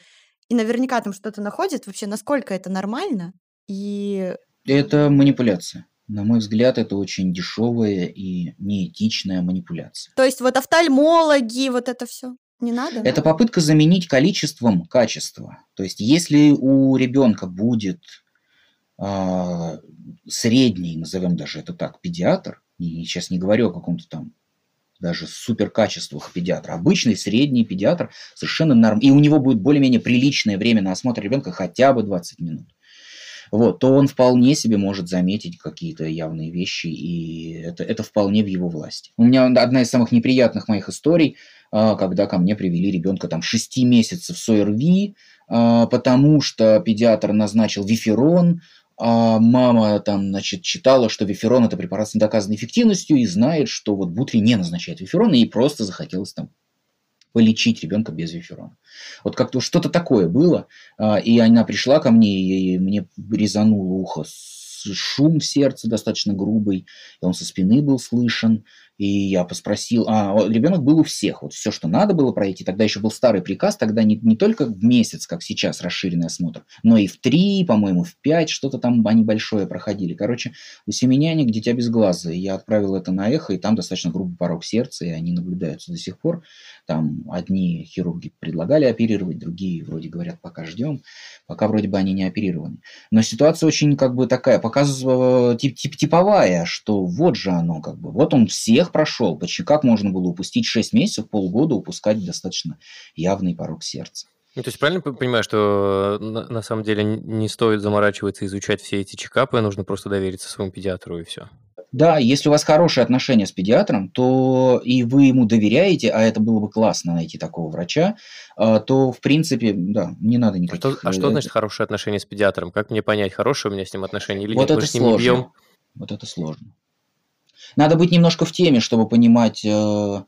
и наверняка там что-то находят. Вообще, насколько это нормально? И... Это манипуляция. На мой взгляд, это очень дешевая и неэтичная манипуляция. То есть вот офтальмологи, вот это все не надо? Это попытка заменить количеством качество. То есть если у ребенка будет э, средний, назовем даже это так, педиатр, и сейчас не говорю о каком-то там даже суперкачествах педиатра. Обычный средний педиатр совершенно норм. И у него будет более-менее приличное время на осмотр ребенка хотя бы 20 минут вот, то он вполне себе может заметить какие-то явные вещи, и это, это вполне в его власти. У меня одна из самых неприятных моих историй, а, когда ко мне привели ребенка там 6 месяцев с ОРВИ, а, потому что педиатр назначил виферон, а мама там, значит, читала, что виферон это препарат с недоказанной эффективностью и знает, что вот Бутри не назначает виферон, и ей просто захотелось там полечить ребенка без виферона. Вот как-то что-то такое было, а, и она пришла ко мне, и мне резануло ухо шум в сердце достаточно грубый, и он со спины был слышен, и я поспросил, а ребенок был у всех, вот все, что надо было пройти, тогда еще был старый приказ, тогда не, не только в месяц, как сейчас, расширенный осмотр, но и в три, по-моему, в пять, что-то там они большое проходили. Короче, у семеняник дитя без глаза, и я отправил это на эхо, и там достаточно грубый порог сердца, и они наблюдаются до сих пор. Там одни хирурги предлагали оперировать, другие вроде говорят, пока ждем, пока вроде бы они не оперированы. Но ситуация очень как бы такая, показывала тип, тип, типовая, что вот же оно как бы, вот он всех всех прошел. Как можно было упустить 6 месяцев, полгода, упускать достаточно явный порог сердца? Ну, то есть правильно понимаю, что на, на самом деле не стоит заморачиваться, изучать все эти чекапы, нужно просто довериться своему педиатру и все? Да, если у вас хорошие отношения с педиатром, то и вы ему доверяете, а это было бы классно найти такого врача, а, то, в принципе, да, не надо никаких... А что, а что значит хорошие отношения с педиатром? Как мне понять, хорошие у меня с ним отношения или вот нет? Это Мы с ним сложно. не бьем? Вот это сложно. Надо быть немножко в теме, чтобы понимать, э, э,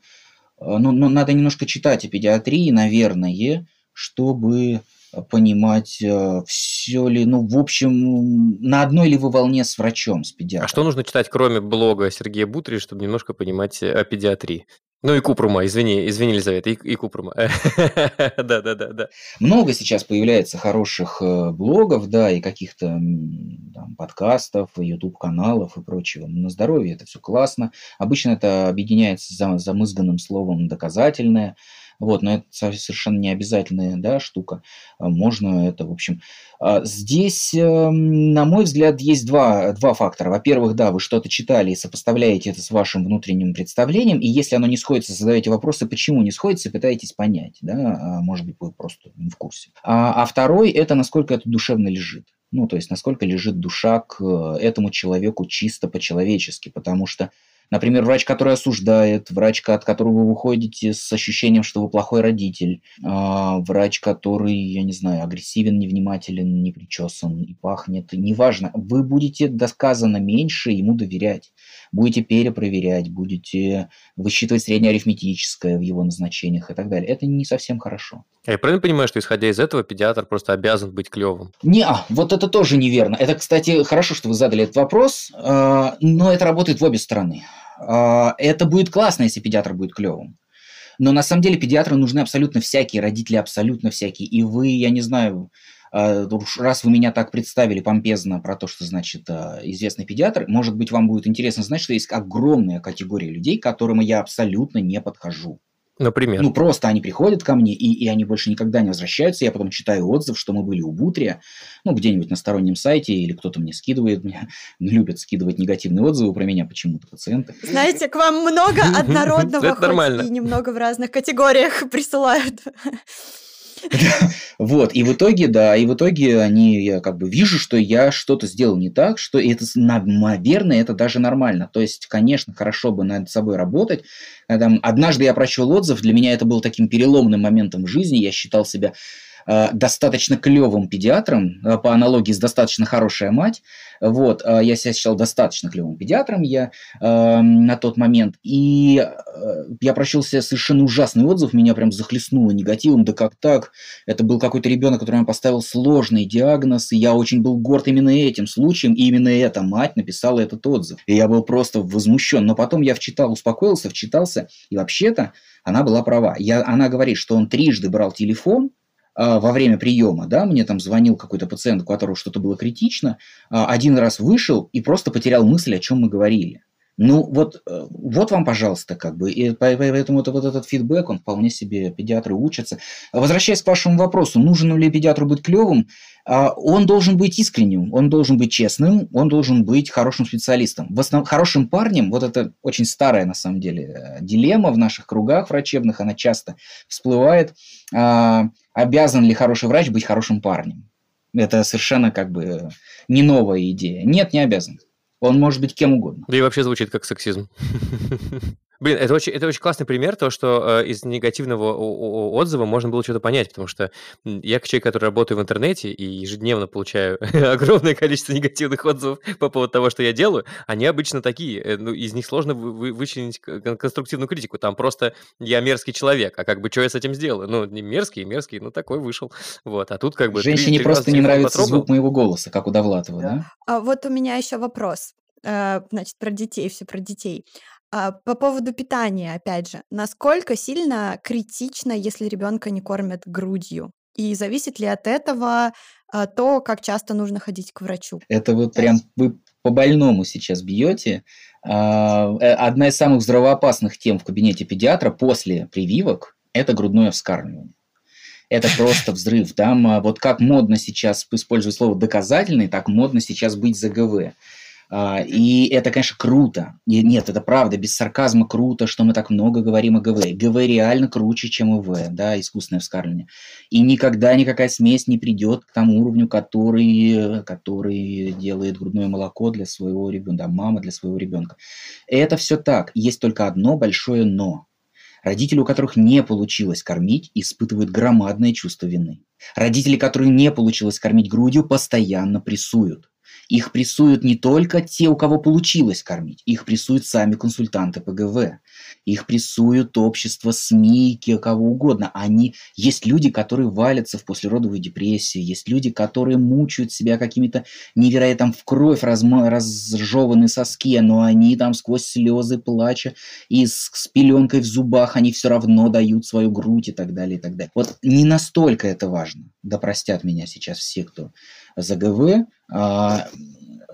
ну, ну, надо немножко читать о педиатрии, наверное, чтобы понимать, э, все ли, ну, в общем, на одной ли вы волне с врачом, с педиатром. А что нужно читать, кроме блога Сергея Бутри, чтобы немножко понимать о педиатрии? Ну и Купрума, извини, извини, Елизавета, и, и Купрума. Да, да, да, да. Много сейчас появляется хороших э, блогов, да, и каких-то подкастов, YouTube-каналов и прочего. На здоровье это все классно. Обычно это объединяется за замызганным словом «доказательное». Вот, но это совершенно не обязательная да, штука. А можно это, в общем... А, здесь, эм, на мой взгляд, есть два, два фактора. Во-первых, да, вы что-то читали и сопоставляете это с вашим внутренним представлением, и если оно не сходится, задаете вопросы, почему не сходится, пытаетесь понять. Да? А, может быть, вы просто не в курсе. А, а второй – это насколько это душевно лежит. Ну, то есть, насколько лежит душа к э, этому человеку чисто по-человечески, потому что Например, врач, который осуждает, врач, от которого вы выходите с ощущением, что вы плохой родитель, а, врач, который, я не знаю, агрессивен, невнимателен, не причесан и пахнет, неважно, вы будете доказано меньше ему доверять, будете перепроверять, будете высчитывать среднеарифметическое в его назначениях и так далее. Это не совсем хорошо. Я правильно понимаю, что исходя из этого педиатр просто обязан быть клевым? Не, а, вот это тоже неверно. Это, кстати, хорошо, что вы задали этот вопрос, а, но это работает в обе стороны. А, это будет классно, если педиатр будет клевым. Но на самом деле педиатры нужны абсолютно всякие, родители абсолютно всякие. И вы, я не знаю, а, раз вы меня так представили помпезно про то, что значит а, известный педиатр, может быть, вам будет интересно знать, что есть огромная категория людей, к которым я абсолютно не подхожу. Например? Ну, просто они приходят ко мне, и, и они больше никогда не возвращаются. Я потом читаю отзыв, что мы были у Бутрия, ну, где-нибудь на стороннем сайте, или кто-то мне скидывает, мне любят скидывать негативные отзывы про меня почему-то пациенты. Знаете, к вам много однородного, хоть и немного в разных категориях присылают. Вот, и в итоге, да, и в итоге они, я как бы вижу, что я что-то сделал не так, что это, наверное, это даже нормально. То есть, конечно, хорошо бы над собой работать. Однажды я прочел отзыв, для меня это был таким переломным моментом в жизни, я считал себя достаточно клевым педиатром, э, по аналогии с достаточно хорошая мать. Вот, э, я себя считал достаточно клевым педиатром я э, на тот момент. И э, я себе совершенно ужасный отзыв, меня прям захлестнуло негативом. Да как так? Это был какой-то ребенок, который поставил сложный диагноз, и я очень был горд именно этим случаем, и именно эта мать написала этот отзыв. И я был просто возмущен. Но потом я вчитал, успокоился, вчитался, и вообще-то она была права. Я, она говорит, что он трижды брал телефон, во время приема, да, мне там звонил какой-то пациент, у которого что-то было критично, а, один раз вышел и просто потерял мысль, о чем мы говорили. Ну, вот, э, вот вам, пожалуйста, как бы, и поэтому это, вот этот фидбэк, он вполне себе, педиатры учатся. Возвращаясь к вашему вопросу, нужно ли педиатру быть клевым, он должен быть искренним, он должен быть честным, он должен быть хорошим специалистом. В основном, хорошим парнем, вот это очень старая, на самом деле, э, дилемма в наших кругах врачебных, она часто всплывает. Обязан ли хороший врач быть хорошим парнем? Это совершенно как бы не новая идея. Нет, не обязан. Он может быть кем угодно. Да и вообще звучит как сексизм. Блин, это очень, это очень классный пример, то, что э, из негативного отзыва можно было что-то понять, потому что я, как человек, который работает в интернете и ежедневно получаю огромное количество негативных отзывов по поводу того, что я делаю, они обычно такие, э, ну, из них сложно вы, вычленить конструктивную критику, там просто я мерзкий человек, а как бы что я с этим сделаю? Ну, не мерзкий, мерзкий, ну, такой вышел, вот, а тут как бы... Женщине три, просто не нравится потрогал. звук моего голоса, как у Довлатова, да? да? А вот у меня еще вопрос э, значит, про детей, все про детей. А, по поводу питания, опять же, насколько сильно критично, если ребенка не кормят грудью? И зависит ли от этого а, то, как часто нужно ходить к врачу? Это вот прям вы по больному сейчас бьете. А, э, одна из самых здравоопасных тем в кабинете педиатра после прививок – это грудное вскармливание. Это просто взрыв. Там вот как модно сейчас использовать слово доказательный, так модно сейчас быть ЗГВ. А, и это, конечно, круто. И нет, это правда, без сарказма круто, что мы так много говорим о ГВ. ГВ реально круче, чем ИВ, да, искусственное вскармливание. И никогда никакая смесь не придет к тому уровню, который, который делает грудное молоко для своего ребенка, да, мама для своего ребенка. Это все так. Есть только одно большое «но». Родители, у которых не получилось кормить, испытывают громадное чувство вины. Родители, которые не получилось кормить грудью, постоянно прессуют. Их прессуют не только те, у кого получилось кормить, их прессуют сами консультанты ПГВ, их прессуют общество, СМИ, кого угодно. Они, есть люди, которые валятся в послеродовую депрессию, есть люди, которые мучают себя какими-то невероятно в кровь разма, разжеванные соски, но они там сквозь слезы плача и с, с пеленкой в зубах, они все равно дают свою грудь и так далее, и так далее. Вот не настолько это важно, да простят меня сейчас все, кто за ГВ. А,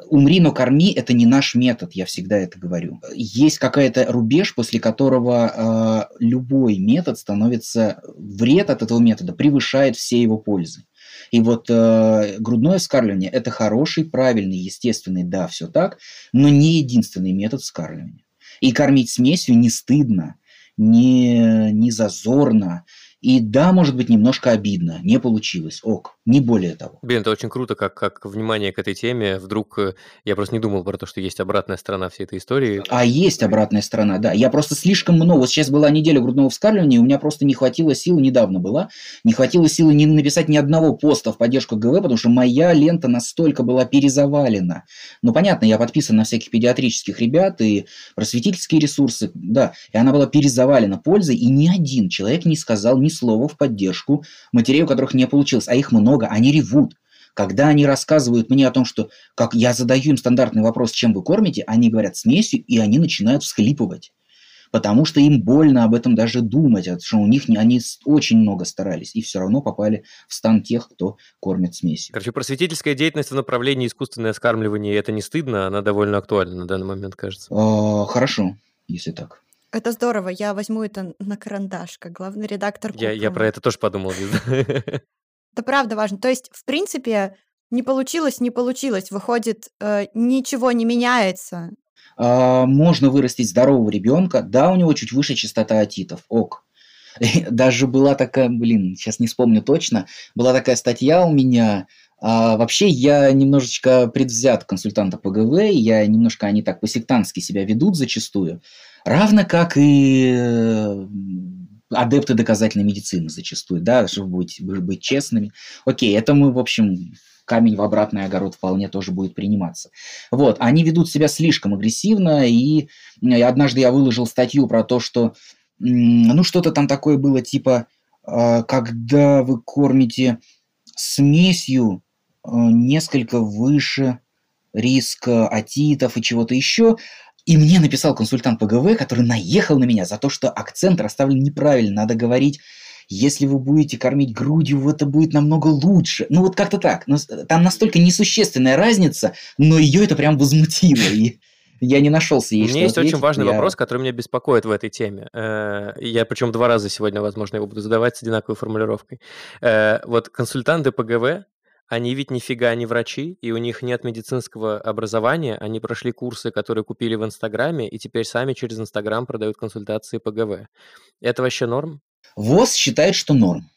умри, но корми – это не наш метод, я всегда это говорю. Есть какая-то рубеж, после которого э, любой метод становится, вред от этого метода превышает все его пользы. И вот э, грудное вскармливание – это хороший, правильный, естественный, да, все так, но не единственный метод вскармливания. И кормить смесью не стыдно, не, не зазорно, и да, может быть, немножко обидно, не получилось, ок, не более того. Блин, это очень круто, как, как внимание к этой теме. Вдруг э, я просто не думал про то, что есть обратная сторона всей этой истории. А есть обратная сторона, да. Я просто слишком много. Вот сейчас была неделя грудного вскармливания, у меня просто не хватило сил, недавно была, не хватило силы не написать ни одного поста в поддержку ГВ, потому что моя лента настолько была перезавалена. Ну, понятно, я подписан на всяких педиатрических ребят и просветительские ресурсы, да, и она была перезавалена пользой, и ни один человек не сказал ни слова в поддержку матерей, у которых не получилось, а их много, они ревут. Когда они рассказывают мне о том, что как я задаю им стандартный вопрос, чем вы кормите, они говорят смесью, и они начинают всхлипывать. потому что им больно об этом даже думать, потому что у них не, они очень много старались и все равно попали в стан тех, кто кормит смесью. Короче, просветительская деятельность в направлении искусственное скармливание, это не стыдно, она довольно актуальна на данный момент, кажется. А, хорошо, если так. Это здорово, я возьму это на карандаш, как главный редактор Я, я про это тоже подумал. Это правда важно. То есть, в принципе, не получилось, не получилось. Выходит, э, ничего не меняется. А, можно вырастить здорового ребенка. Да, у него чуть выше частота атитов. Ок. Даже была такая, блин, сейчас не вспомню точно, была такая статья у меня. А, вообще я немножечко предвзят консультанта ПГВ, я немножко они так по-сектантски себя ведут зачастую, равно как и э, адепты доказательной медицины зачастую, да, чтобы быть, быть честными. Окей, это мы, в общем, камень в обратный огород вполне тоже будет приниматься. Вот, они ведут себя слишком агрессивно, и однажды я выложил статью про то, что, ну, что-то там такое было, типа, а, когда вы кормите смесью а, несколько выше риска атитов и чего-то еще, и мне написал консультант ПГВ, который наехал на меня за то, что акцент расставлен неправильно. Надо говорить если вы будете кормить грудью, это будет намного лучше. Ну вот как-то так. Но там настолько несущественная разница, но ее это прям возмутило. И я не нашелся ей У меня есть очень важный я... вопрос, который меня беспокоит в этой теме. Э, я причем два раза сегодня, возможно, его буду задавать с одинаковой формулировкой. Э, вот консультанты ПГВ, они ведь нифига не врачи, и у них нет медицинского образования. Они прошли курсы, которые купили в Инстаграме, и теперь сами через Инстаграм продают консультации ПГВ. Это вообще норм? ВОЗ считает, что норм.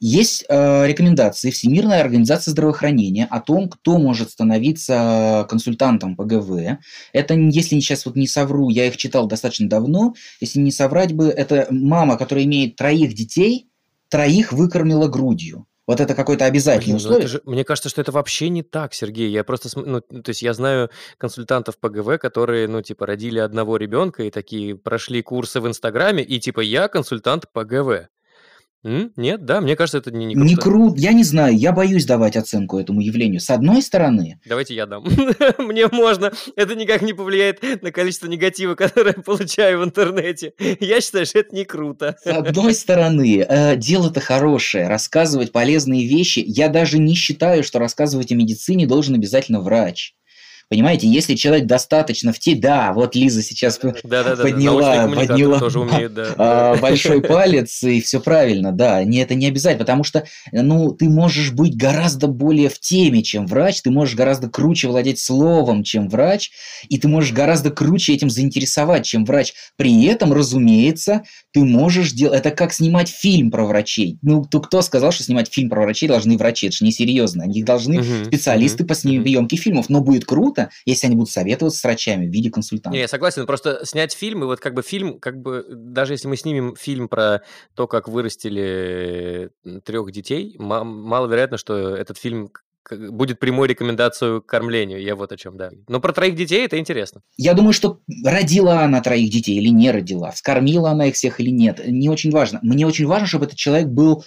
Есть э, рекомендации Всемирной организации здравоохранения о том, кто может становиться консультантом по ГВ. Это, если сейчас вот не совру, я их читал достаточно давно, если не соврать бы, это мама, которая имеет троих детей, троих выкормила грудью. Вот это какое-то обязательное Блин, ну условие. Же, мне кажется, что это вообще не так, Сергей. Я просто, ну, то есть я знаю консультантов по ГВ, которые, ну, типа, родили одного ребенка и такие прошли курсы в Инстаграме, и типа я консультант по ГВ. М? Нет, да, мне кажется, это не, не круто. Не круто, я не знаю, я боюсь давать оценку этому явлению. С одной стороны... Давайте я дам. Мне можно, это никак не повлияет на количество негатива, которое я получаю в интернете. Я считаю, что это не круто. С одной стороны, э, дело-то хорошее, рассказывать полезные вещи. Я даже не считаю, что рассказывать о медицине должен обязательно врач. Понимаете, если человек достаточно в те... Да, вот Лиза сейчас да, да, подняла, подняла тоже умеют, да. А, большой палец, и все правильно, да. Не, это не обязательно, потому что ну, ты можешь быть гораздо более в теме, чем врач, ты можешь гораздо круче владеть словом, чем врач, и ты можешь гораздо круче этим заинтересовать, чем врач. При этом, разумеется, ты можешь делать... Это как снимать фильм про врачей. Ну, то кто сказал, что снимать фильм про врачей должны врачи? Это же несерьезно. Они должны угу, специалисты угу, по съемке угу. фильмов. Но будет круто, круто, если они будут советоваться с врачами в виде консультантов. Не, я согласен, просто снять фильм, и вот как бы фильм, как бы, даже если мы снимем фильм про то, как вырастили трех детей, маловероятно, что этот фильм будет прямой рекомендацию к кормлению. Я вот о чем, да. Но про троих детей это интересно. Я думаю, что родила она троих детей или не родила, вскормила она их всех или нет, не очень важно. Мне очень важно, чтобы этот человек был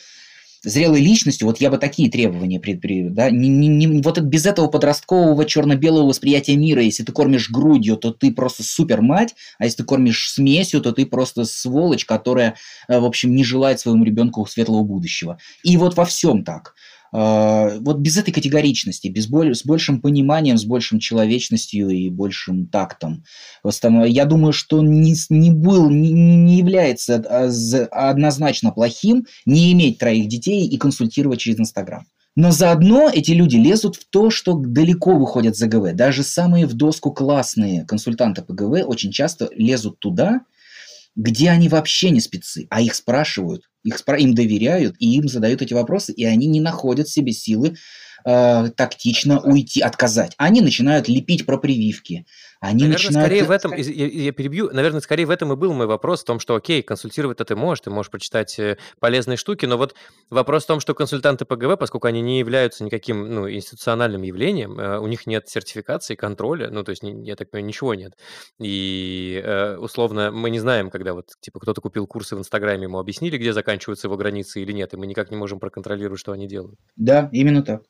зрелой личностью, вот я бы такие требования предпри... да, не, не, не, вот без этого подросткового черно-белого восприятия мира, если ты кормишь грудью, то ты просто супер мать, а если ты кормишь смесью, то ты просто сволочь, которая, э, в общем, не желает своему ребенку светлого будущего. И вот во всем так. А, вот без этой категоричности, без боль, с большим пониманием, с большим человечностью и большим тактом. Я думаю, что не, не был, не, не является однозначно плохим не иметь троих детей и консультировать через Инстаграм. Но заодно эти люди лезут в то, что далеко выходят за ГВ. Даже самые в доску классные консультанты по ГВ очень часто лезут туда, где они вообще не спецы, а их спрашивают, их спра- им доверяют, и им задают эти вопросы, и они не находят себе силы э, тактично уйти, отказать. Они начинают лепить про прививки, они наверное, начинают... скорее в этом, я, я перебью, наверное, скорее в этом и был мой вопрос, в том, что, окей, консультировать-то ты можешь, ты можешь прочитать э, полезные штуки, но вот вопрос в том, что консультанты ПГВ, поскольку они не являются никаким, ну, институциональным явлением, э, у них нет сертификации, контроля, ну, то есть, я так понимаю, ничего нет. И, э, условно, мы не знаем, когда вот, типа, кто-то купил курсы в Инстаграме, ему объяснили, где заканчиваются его границы или нет, и мы никак не можем проконтролировать, что они делают. Да, именно так.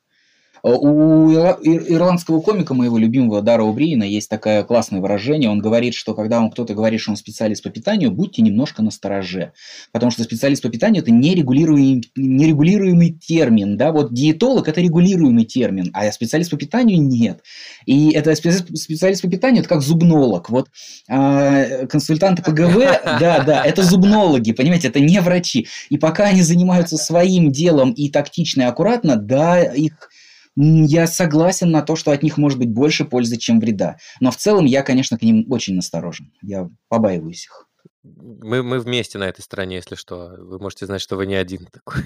У ирландского комика моего любимого Дара Убриина есть такое классное выражение. Он говорит, что когда он кто-то говорит, что он специалист по питанию, будьте немножко настороже. Потому что специалист по питанию – это нерегулируемый, нерегулируемый термин. Да? Вот диетолог – это регулируемый термин, а специалист по питанию – нет. И это специалист по питанию – это как зубнолог. Вот а, консультанты ПГВ, да, да, это зубнологи, понимаете, это не врачи. И пока они занимаются своим делом и тактично и аккуратно, да, их я согласен на то, что от них может быть больше пользы, чем вреда. Но в целом я, конечно, к ним очень насторожен. Я побаиваюсь их. Мы, мы вместе на этой стороне, если что. Вы можете знать, что вы не один такой.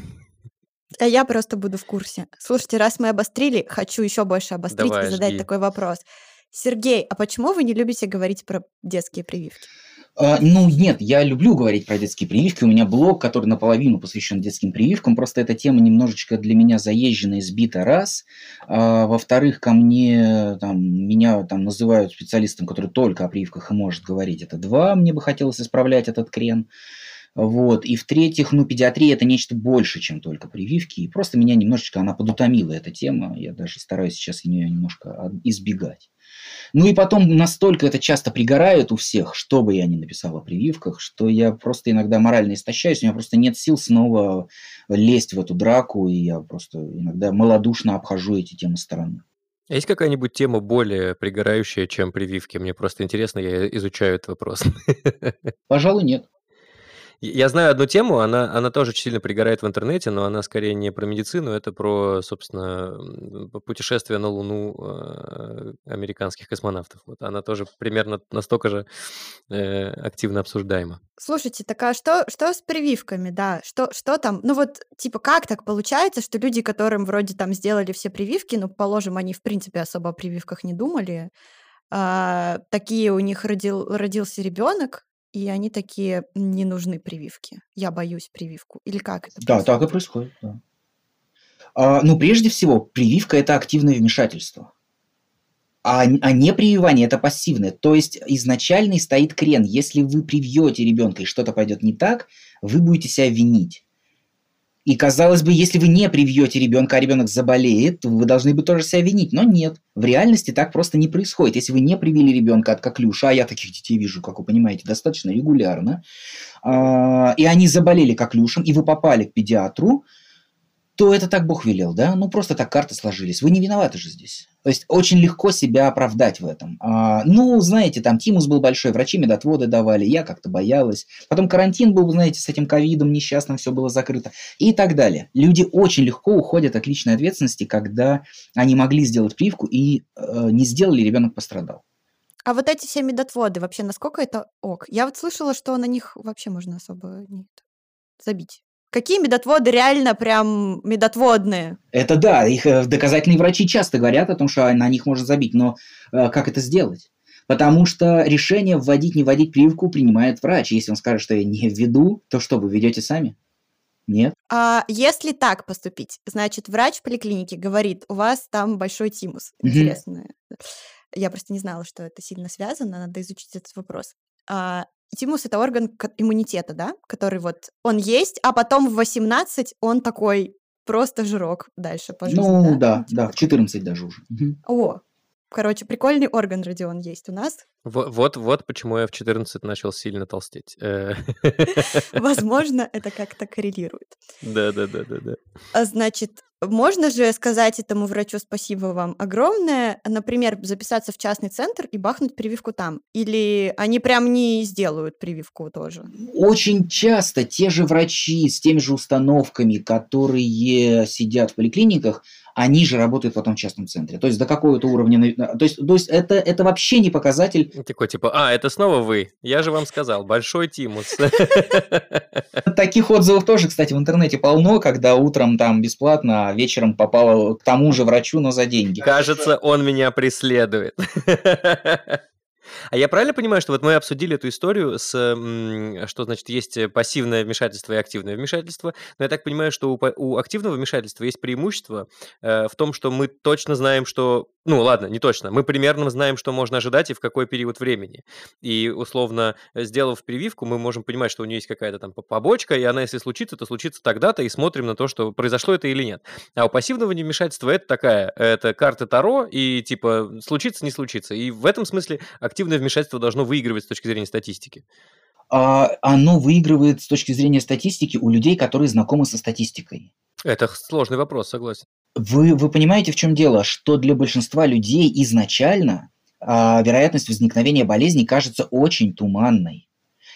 А я просто буду в курсе. Слушайте, раз мы обострили, хочу еще больше обострить Давай, и задать жги. такой вопрос. Сергей, а почему вы не любите говорить про детские прививки? А, ну, нет, я люблю говорить про детские прививки. У меня блог, который наполовину посвящен детским прививкам. Просто эта тема немножечко для меня заезжена, избита раз. А, во-вторых, ко мне, там, меня там называют специалистом, который только о прививках и может говорить. Это два. Мне бы хотелось исправлять этот крен. Вот. И в-третьих, ну, педиатрия – это нечто больше, чем только прививки. И просто меня немножечко она подутомила, эта тема. Я даже стараюсь сейчас ее немножко избегать. Ну и потом настолько это часто пригорает у всех, что бы я ни написал о прививках, что я просто иногда морально истощаюсь, у меня просто нет сил снова лезть в эту драку, и я просто иногда малодушно обхожу эти темы стороны. Есть какая-нибудь тема более пригорающая, чем прививки? Мне просто интересно, я изучаю этот вопрос. Пожалуй, нет. Я знаю одну тему, она, она тоже очень сильно пригорает в интернете, но она скорее не про медицину, это про, собственно, путешествие на Луну э, американских космонавтов. Вот она тоже примерно настолько же э, активно обсуждаема. Слушайте, так а что, что с прививками, да? Что, что там? Ну вот, типа, как так получается, что люди, которым вроде там сделали все прививки, ну, положим, они, в принципе, особо о прививках не думали, а, такие у них родил, родился ребенок, и они такие, не нужны прививки, я боюсь прививку. Или как это Да, так и происходит, да. А, ну, прежде всего, прививка – это активное вмешательство. А, а не прививание – это пассивное. То есть изначальный стоит крен. Если вы привьете ребенка и что-то пойдет не так, вы будете себя винить. И казалось бы, если вы не привьете ребенка, а ребенок заболеет, вы должны бы тоже себя винить. Но нет. В реальности так просто не происходит. Если вы не привили ребенка от коклюша, а я таких детей вижу, как вы понимаете, достаточно регулярно, а, и они заболели коклюшем, и вы попали к педиатру, то это так Бог велел, да? Ну, просто так карты сложились. Вы не виноваты же здесь. То есть очень легко себя оправдать в этом. А, ну, знаете, там тимус был большой, врачи медотводы давали, я как-то боялась. Потом карантин был, знаете, с этим ковидом несчастным все было закрыто и так далее. Люди очень легко уходят от личной ответственности, когда они могли сделать прививку и э, не сделали, ребенок пострадал. А вот эти все медотводы, вообще насколько это ок? Я вот слышала, что на них вообще можно особо не забить. Какие медотводы реально прям медотводные? Это да, их э, доказательные врачи часто говорят о том, что на них можно забить, но э, как это сделать? Потому что решение вводить, не вводить прививку принимает врач. Если он скажет, что я не введу, то что, вы ведете сами? Нет. А если так поступить, значит, врач в поликлинике говорит, у вас там большой тимус. Интересно. Я просто не знала, что это сильно связано, надо изучить этот вопрос. А, Тимус — это орган иммунитета, да, который вот он есть, а потом в 18 он такой просто жирок дальше по жизни. Ну да, да, типа да в 14 даже уже. О, короче, прикольный орган Родион есть у нас. Вот, вот, вот почему я в 14 начал сильно толстеть. Э. Возможно, это как-то коррелирует. Да, да, да, да, да. А, значит, можно же сказать этому врачу спасибо вам огромное, например, записаться в частный центр и бахнуть прививку там? Или они прям не сделают прививку тоже? Очень часто те же врачи с теми же установками, которые сидят в поликлиниках, они же работают потом в частном центре. То есть до какого-то уровня... То есть, то есть это, это вообще не показатель... Такой типа, а, это снова вы. Я же вам сказал, большой Тимус. Таких отзывов тоже, кстати, в интернете полно, когда утром там бесплатно, а вечером попало к тому же врачу, но за деньги. Кажется, он меня преследует. А я правильно понимаю, что вот мы обсудили эту историю с, что значит есть пассивное вмешательство и активное вмешательство, но я так понимаю, что у, у активного вмешательства есть преимущество э, в том, что мы точно знаем, что, ну ладно, не точно, мы примерно знаем, что можно ожидать и в какой период времени. И условно, сделав прививку, мы можем понимать, что у нее есть какая-то там побочка, и она, если случится, то случится тогда-то, и смотрим на то, что произошло это или нет. А у пассивного вмешательства это такая, это карты Таро, и типа случится, не случится. И в этом смысле активное вмешательство должно выигрывать с точки зрения статистики. А, оно выигрывает с точки зрения статистики у людей, которые знакомы со статистикой. Это сложный вопрос, согласен. Вы, вы понимаете, в чем дело? Что для большинства людей изначально а, вероятность возникновения болезни кажется очень туманной.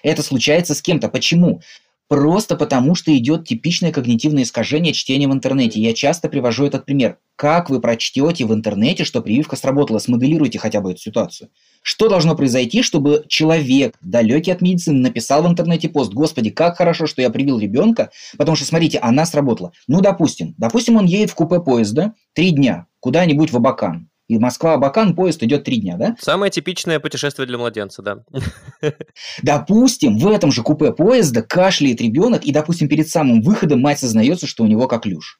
Это случается с кем-то. Почему? Просто потому, что идет типичное когнитивное искажение чтения в интернете. Я часто привожу этот пример. Как вы прочтете в интернете, что прививка сработала? Смоделируйте хотя бы эту ситуацию. Что должно произойти, чтобы человек, далекий от медицины, написал в интернете пост, господи, как хорошо, что я привил ребенка, потому что, смотрите, она сработала. Ну, допустим, допустим, он едет в купе поезда три дня куда-нибудь в Абакан. И Москва-Абакан поезд идет три дня, да? Самое типичное путешествие для младенца, да. Допустим, в этом же купе поезда кашляет ребенок, и, допустим, перед самым выходом мать сознается, что у него коклюш.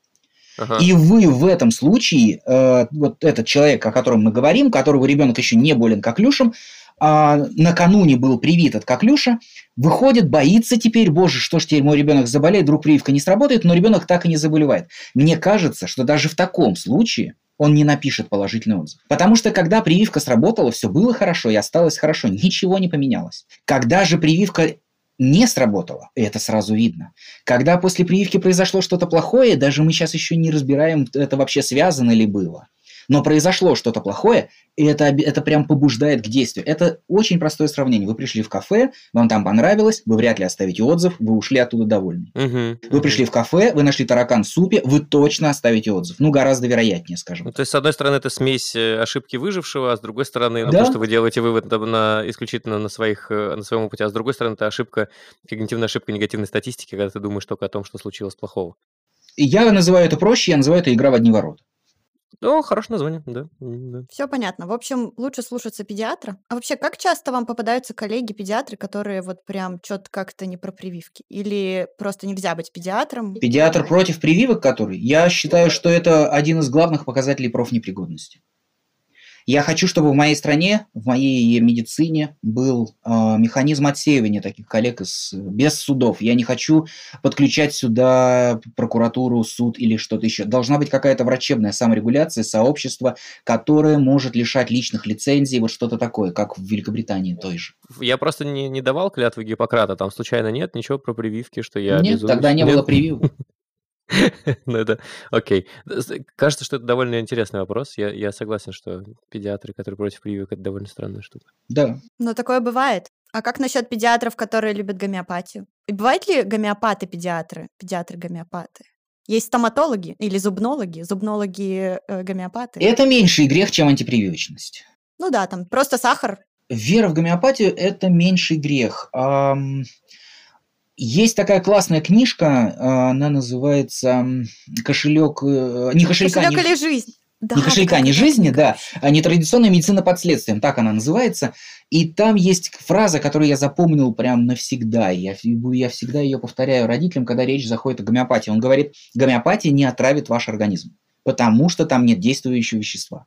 Ага. И вы в этом случае, э, вот этот человек, о котором мы говорим, которого ребенок еще не болен коклюшем, а, накануне был привит от коклюша, выходит, боится теперь, боже, что ж теперь мой ребенок заболеет, вдруг прививка не сработает, но ребенок так и не заболевает. Мне кажется, что даже в таком случае он не напишет положительный отзыв. Потому что когда прививка сработала, все было хорошо и осталось хорошо, ничего не поменялось. Когда же прививка не сработала, это сразу видно. Когда после прививки произошло что-то плохое, даже мы сейчас еще не разбираем, это вообще связано ли было но произошло что-то плохое, и это, это прям побуждает к действию. Это очень простое сравнение. Вы пришли в кафе, вам там понравилось, вы вряд ли оставите отзыв, вы ушли оттуда довольны. Угу, вы угу. пришли в кафе, вы нашли таракан в супе, вы точно оставите отзыв. Ну, гораздо вероятнее, скажем. Ну, то есть, с одной стороны, это смесь э, ошибки выжившего, а с другой стороны, ну, да? то, что вы делаете вывод на, исключительно на, своих, э, на своем опыте, а с другой стороны, это ошибка, когнитивная ошибка негативной статистики, когда ты думаешь только о том, что случилось плохого. Я называю это проще, я называю это игра в одни ворота. Ну, хорошее название, да. да. Все понятно. В общем, лучше слушаться педиатра. А вообще, как часто вам попадаются коллеги-педиатры, которые вот прям что-то как-то не про прививки? Или просто нельзя быть педиатром? Педиатр против прививок, который? Я считаю, что это один из главных показателей профнепригодности. Я хочу, чтобы в моей стране, в моей медицине был э, механизм отсеивания таких коллег из, без судов. Я не хочу подключать сюда прокуратуру, суд или что-то еще. Должна быть какая-то врачебная саморегуляция, сообщество, которое может лишать личных лицензий, вот что-то такое, как в Великобритании той же. Я просто не, не давал клятвы Гиппократа, там случайно нет ничего про прививки, что я Нет, тогда не нет? было прививок. Ну, это окей. Кажется, что это довольно интересный вопрос. Я, я согласен, что педиатры, которые против прививок, это довольно странная штука. Да. Но такое бывает. А как насчет педиатров, которые любят гомеопатию? И бывают ли гомеопаты-педиатры? Педиатры-гомеопаты? Есть стоматологи или зубнологи, зубнологи-гомеопаты? Это меньший грех, чем антипрививочность. Ну да, там просто сахар. Вера в гомеопатию – это меньший грех. Есть такая классная книжка, а, она называется «Кошелек...» э, Не кошелька, Кошелек не... или жизнь? Да, не кошелька, не жизни, да, а не традиционная медицина под следствием, так она называется. И там есть фраза, которую я запомнил прям навсегда. Я, я всегда ее повторяю родителям, когда речь заходит о гомеопатии. Он говорит, гомеопатия не отравит ваш организм, потому что там нет действующего вещества.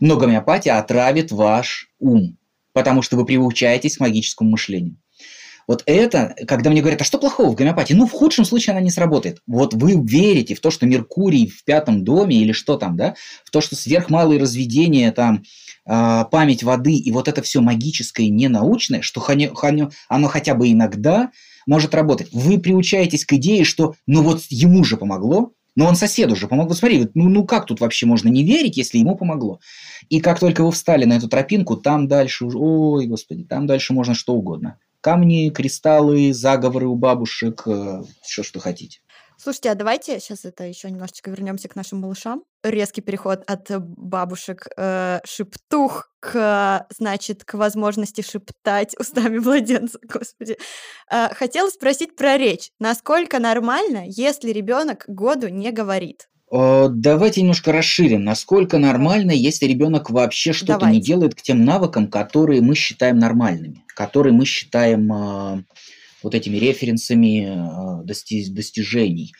Но гомеопатия отравит ваш ум, потому что вы приучаетесь к магическому мышлению. Вот это, когда мне говорят, а что плохого в гомеопатии? Ну, в худшем случае она не сработает. Вот вы верите в то, что Меркурий в пятом доме или что там, да, в то, что сверхмалые разведения, там, э, память воды и вот это все магическое, ненаучное, что оно хотя бы иногда может работать. Вы приучаетесь к идее, что ну вот ему же помогло, но он соседу же помог. Вот смотри, ну, ну как тут вообще можно не верить, если ему помогло? И как только вы встали на эту тропинку, там дальше уже, ой, господи, там дальше можно что угодно камни, кристаллы, заговоры у бабушек, э, все, что хотите. Слушайте, а давайте сейчас это еще немножечко вернемся к нашим малышам. Резкий переход от бабушек э, шептух к, значит, к возможности шептать устами младенца. Господи. Э, хотела спросить про речь. Насколько нормально, если ребенок году не говорит? Э, давайте немножко расширим. Насколько нормально, если ребенок вообще что-то не делает к тем навыкам, которые мы считаем нормальными, которые мы считаем э, вот этими референсами э, дости- достижений.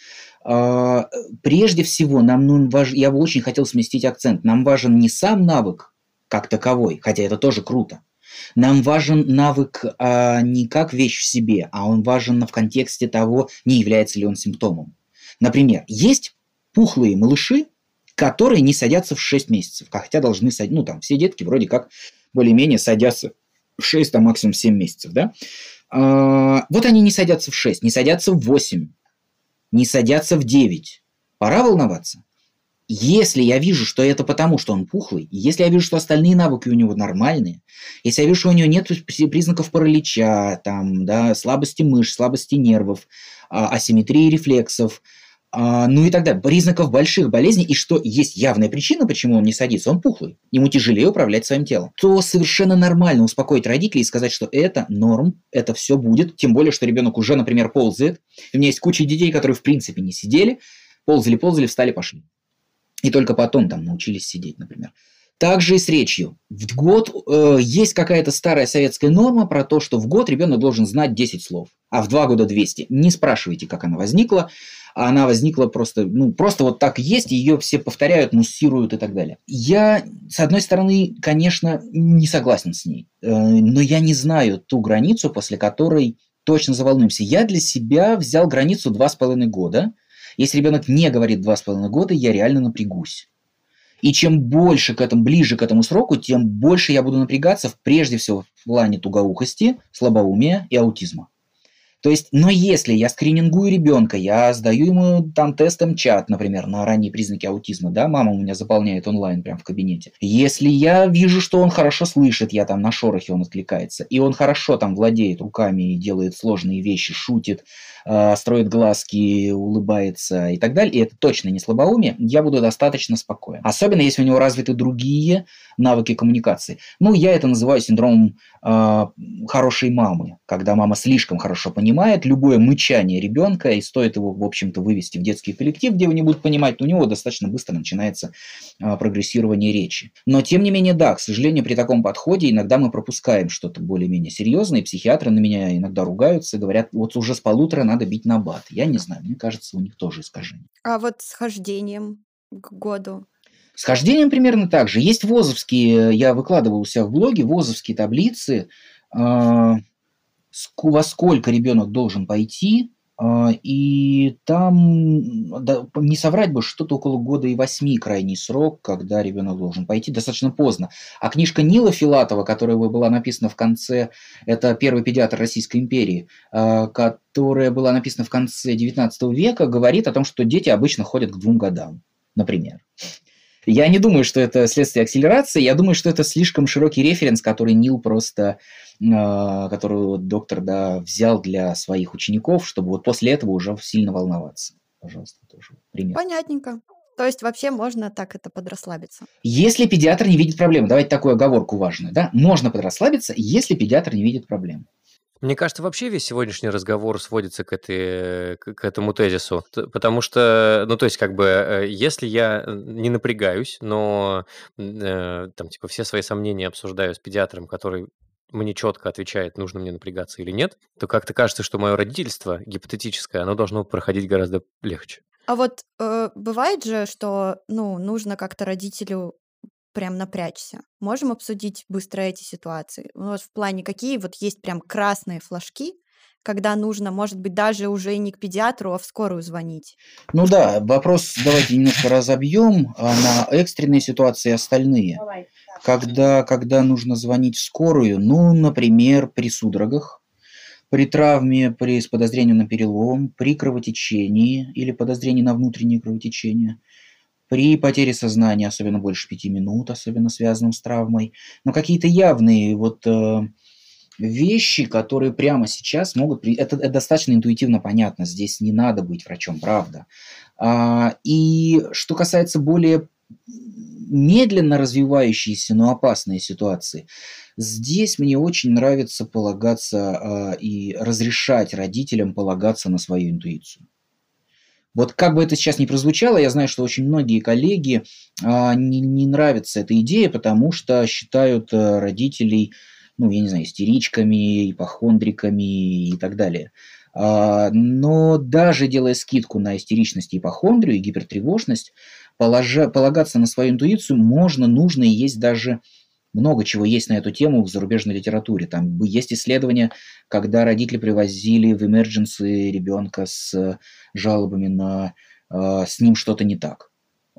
Э, прежде всего, нам ну, важ... я бы очень хотел сместить акцент. Нам важен не сам навык как таковой, хотя это тоже круто. Нам важен навык а, не как вещь в себе, а он важен в контексте того, не является ли он симптомом. Например, есть пухлые малыши, которые не садятся в 6 месяцев, хотя должны садиться, ну там все детки вроде как более-менее садятся в 6, а максимум 7 месяцев, да? А, вот они не садятся в 6, не садятся в 8, не садятся в 9. Пора волноваться. Если я вижу, что это потому, что он пухлый, если я вижу, что остальные навыки у него нормальные, если я вижу, что у него нет признаков паралича, там, да, слабости мышц, слабости нервов, а, асимметрии рефлексов, ну и далее, признаков больших болезней, и что есть явная причина, почему он не садится, он пухлый, ему тяжелее управлять своим телом, то совершенно нормально успокоить родителей и сказать, что это норм, это все будет, тем более, что ребенок уже, например, ползает. У меня есть куча детей, которые в принципе не сидели, ползали, ползали, встали, пошли и только потом там научились сидеть, например. Также и с речью. В год э, есть какая-то старая советская норма про то, что в год ребенок должен знать 10 слов, а в 2 года 200. Не спрашивайте, как она возникла. Она возникла просто, ну, просто вот так есть, ее все повторяют, муссируют и так далее. Я, с одной стороны, конечно, не согласен с ней, э, но я не знаю ту границу, после которой точно заволнуемся. Я для себя взял границу 2,5 года – если ребенок не говорит два с половиной года, я реально напрягусь. И чем больше к этому, ближе к этому сроку, тем больше я буду напрягаться, прежде всего, в плане тугоухости, слабоумия и аутизма. То есть, но если я скринингую ребенка, я сдаю ему там тест МЧАТ, например, на ранние признаки аутизма, да, мама у меня заполняет онлайн прямо в кабинете. Если я вижу, что он хорошо слышит, я там на шорохе он откликается, и он хорошо там владеет руками и делает сложные вещи, шутит, строит глазки, улыбается и так далее, и это точно не слабоумие, я буду достаточно спокоен. Особенно, если у него развиты другие навыки коммуникации. Ну, я это называю синдромом э, хорошей мамы, когда мама слишком хорошо понимает любое мычание ребенка, и стоит его, в общем-то, вывести в детский коллектив, где его не будут понимать, у него достаточно быстро начинается э, прогрессирование речи. Но, тем не менее, да, к сожалению, при таком подходе иногда мы пропускаем что-то более-менее серьезное, и психиатры на меня иногда ругаются, говорят, вот уже с полутора надо бить на бат. Я не знаю, мне кажется, у них тоже искажение. А вот с хождением к году? С хождением примерно так же. Есть ВОЗовские, я выкладывал у себя в блоге, ВОЗовские таблицы, э, во сколько ребенок должен пойти, э, и там, да, не соврать бы, что-то около года и восьми крайний срок, когда ребенок должен пойти, достаточно поздно. А книжка Нила Филатова, которая была написана в конце, это первый педиатр Российской империи, э, которая была написана в конце XIX века, говорит о том, что дети обычно ходят к двум годам, например. Я не думаю, что это следствие акселерации, я думаю, что это слишком широкий референс, который Нил просто, э, который доктор да, взял для своих учеников, чтобы вот после этого уже сильно волноваться. Пожалуйста, тоже пример. Понятненько. То есть вообще можно так это подрасслабиться? Если педиатр не видит проблемы, давайте такую оговорку важную, да, можно подрасслабиться, если педиатр не видит проблем. Мне кажется, вообще весь сегодняшний разговор сводится к, этой, к, этому тезису, потому что, ну, то есть, как бы, э, если я не напрягаюсь, но э, там, типа, все свои сомнения обсуждаю с педиатром, который мне четко отвечает, нужно мне напрягаться или нет, то как-то кажется, что мое родительство гипотетическое, оно должно проходить гораздо легче. А вот э, бывает же, что, ну, нужно как-то родителю прям напрячься. Можем обсудить быстро эти ситуации. Вот в плане, какие вот есть прям красные флажки, когда нужно, может быть, даже уже не к педиатру, а в скорую звонить? Ну да, вопрос давайте немножко разобьем а на экстренные ситуации и остальные. Давай, когда, когда нужно звонить в скорую, ну, например, при судорогах, при травме, при, с подозрением на перелом, при кровотечении или подозрении на внутреннее кровотечение – при потере сознания, особенно больше пяти минут, особенно связанным с травмой. Но какие-то явные вот э, вещи, которые прямо сейчас могут... При... Это, это достаточно интуитивно понятно. Здесь не надо быть врачом, правда. А, и что касается более медленно развивающиеся, но опасные ситуации, здесь мне очень нравится полагаться а, и разрешать родителям полагаться на свою интуицию. Вот как бы это сейчас ни прозвучало, я знаю, что очень многие коллеги а, не, не нравится эта идея, потому что считают а, родителей, ну, я не знаю, истеричками, ипохондриками и так далее. А, но даже делая скидку на истеричность, ипохондрию и гипертревожность, положа, полагаться на свою интуицию можно, нужно и есть даже много чего есть на эту тему в зарубежной литературе. Там есть исследования, когда родители привозили в emergency ребенка с жалобами на э, с ним что-то не так.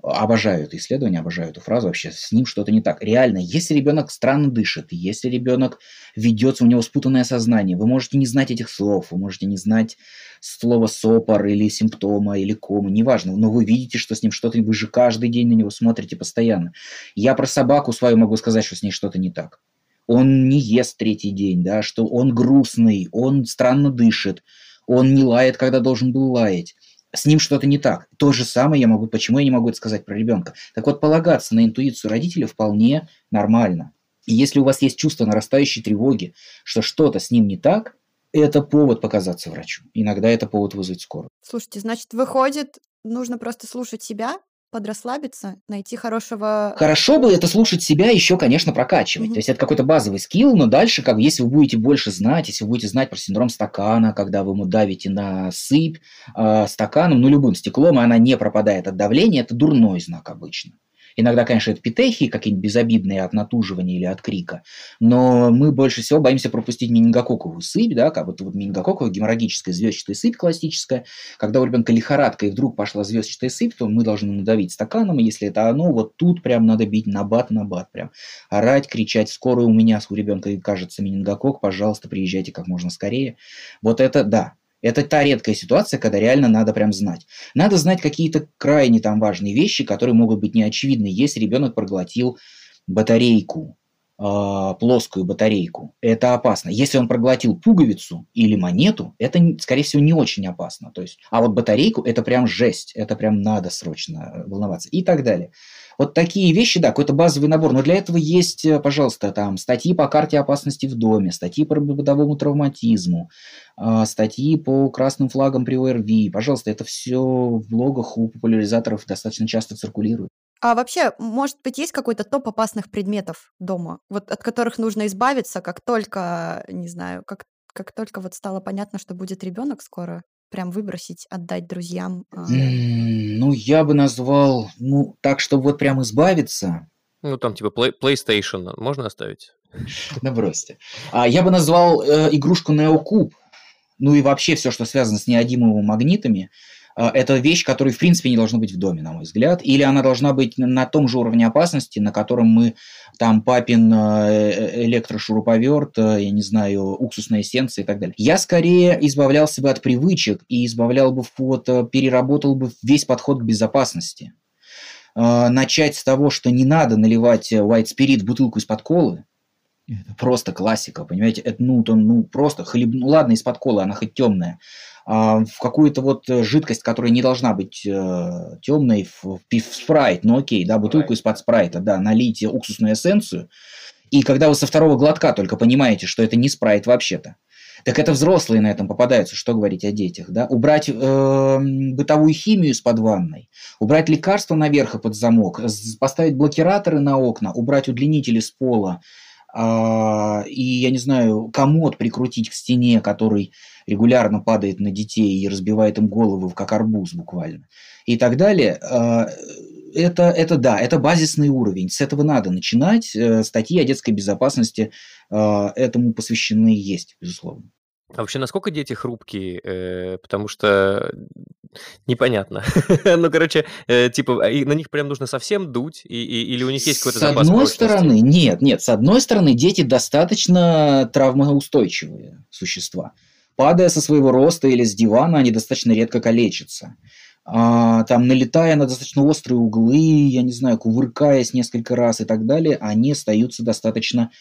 Обожаю это исследование, обожаю эту фразу вообще. С ним что-то не так. Реально, если ребенок странно дышит, если ребенок ведется, у него спутанное сознание, вы можете не знать этих слов, вы можете не знать слова сопор или симптома или кома, неважно, но вы видите, что с ним что-то, вы же каждый день на него смотрите постоянно. Я про собаку свою могу сказать, что с ней что-то не так. Он не ест третий день, да, что он грустный, он странно дышит, он не лает, когда должен был лаять с ним что-то не так. То же самое я могу, почему я не могу это сказать про ребенка. Так вот, полагаться на интуицию родителя вполне нормально. И если у вас есть чувство нарастающей тревоги, что что-то с ним не так, это повод показаться врачу. Иногда это повод вызвать скорую. Слушайте, значит, выходит, нужно просто слушать себя, подрасслабиться, найти хорошего... Хорошо бы это слушать себя еще, конечно, прокачивать. Mm-hmm. То есть это какой-то базовый скилл, но дальше, как если вы будете больше знать, если вы будете знать про синдром стакана, когда вы ему давите на сыпь э, стаканом, ну любым стеклом, и она не пропадает от давления, это дурной знак обычно. Иногда, конечно, это петехи какие-нибудь безобидные от натуживания или от крика, но мы больше всего боимся пропустить менингококковую сыпь, да, как вот, вот менингококковая геморрагическая звездчатая сыпь классическая. Когда у ребенка лихорадка и вдруг пошла звездчатая сыпь, то мы должны надавить стаканом, и если это оно, вот тут прям надо бить на бат, на бат, прям орать, кричать, скоро у меня, у ребенка кажется менингокок, пожалуйста, приезжайте как можно скорее. Вот это, да, это та редкая ситуация, когда реально надо прям знать. Надо знать какие-то крайне там важные вещи, которые могут быть неочевидны, если ребенок проглотил батарейку, плоскую батарейку. Это опасно. Если он проглотил пуговицу или монету, это, скорее всего, не очень опасно. То есть, а вот батарейку – это прям жесть, это прям надо срочно волноваться и так далее. Вот такие вещи, да, какой-то базовый набор. Но для этого есть, э, пожалуйста, там статьи по карте опасности в доме, статьи по бытовому травматизму, а, статьи по красным флагам при ОРВИ. Пожалуйста, это все в блогах у популяризаторов достаточно часто циркулирует. А вообще, может быть, есть какой-то топ опасных предметов дома, вот от которых нужно избавиться, как только, не знаю, как, как только вот стало понятно, что будет ребенок скоро? прям выбросить, отдать друзьям? А? Ну, я бы назвал, ну, так, чтобы вот прям избавиться. Ну, там типа play, PlayStation можно оставить? Да бросьте. А, я бы назвал э, игрушку NeoCube, ну и вообще все, что связано с неодимовыми магнитами, это вещь, которая, в принципе, не должна быть в доме, на мой взгляд. Или она должна быть на том же уровне опасности, на котором мы там папин э, э, электрошуруповерт, э, я не знаю, уксусная эссенция и так далее. Я скорее избавлялся бы от привычек и избавлял бы, вот, переработал бы весь подход к безопасности. Начать с того, что не надо наливать white spirit в бутылку из-под колы, это просто классика, понимаете? Это, ну, то, ну, просто хлеб... Ну, ладно, из-под колы, она хоть темная. А, в какую-то вот э, жидкость, которая не должна быть э, темной, в, в, спрайт, ну окей, да, бутылку из-под спрайта, да, налейте уксусную эссенцию, и когда вы со второго глотка только понимаете, что это не спрайт вообще-то, так это взрослые на этом попадаются, что говорить о детях, да? Убрать э, бытовую химию из-под ванной, убрать лекарства наверх и под замок, поставить блокираторы на окна, убрать удлинители с пола, и, я не знаю, комод прикрутить к стене, который регулярно падает на детей и разбивает им головы, как арбуз буквально, и так далее, а, это, это да, это базисный уровень. С этого надо начинать. Э, статьи о детской безопасности а, этому посвящены есть, безусловно. А вообще, насколько дети хрупкие? Э, потому что непонятно. ну, короче, э, типа, на них прям нужно совсем дуть, и, и, или у них есть какой-то запас С одной стороны, нет, нет, с одной стороны, дети достаточно травмоустойчивые существа падая со своего роста или с дивана, они достаточно редко калечатся. А, там, налетая на достаточно острые углы, я не знаю, кувыркаясь несколько раз и так далее, они остаются достаточно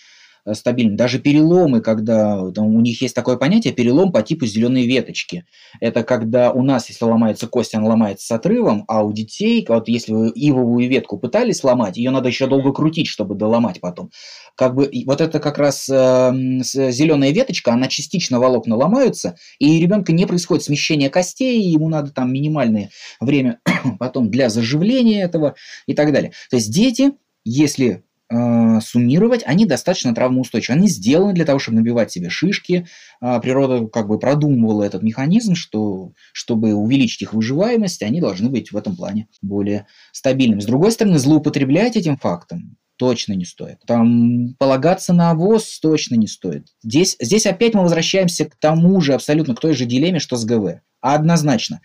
э, стабильным. Даже переломы, когда там, у них есть такое понятие перелом по типу зеленой веточки. Это когда у нас, если ломается кость, она ломается с отрывом, а у детей, вот если вы ивовую ветку пытались сломать, ее надо еще долго крутить, чтобы доломать потом. Как бы вот это как раз э, зеленая веточка, она частично волокна ломаются, и у ребенка не происходит смещение костей, ему надо там минимальное время потом для заживления этого и так далее. То есть дети, если э, суммировать, они достаточно травмоустойчивы. Они сделаны для того, чтобы набивать себе шишки. Э, природа как бы продумывала этот механизм, что чтобы увеличить их выживаемость, они должны быть в этом плане более стабильными. С другой стороны, злоупотреблять этим фактом точно не стоит. Там полагаться на АВОЗ точно не стоит. Здесь, здесь опять мы возвращаемся к тому же, абсолютно к той же дилемме, что с ГВ. Однозначно.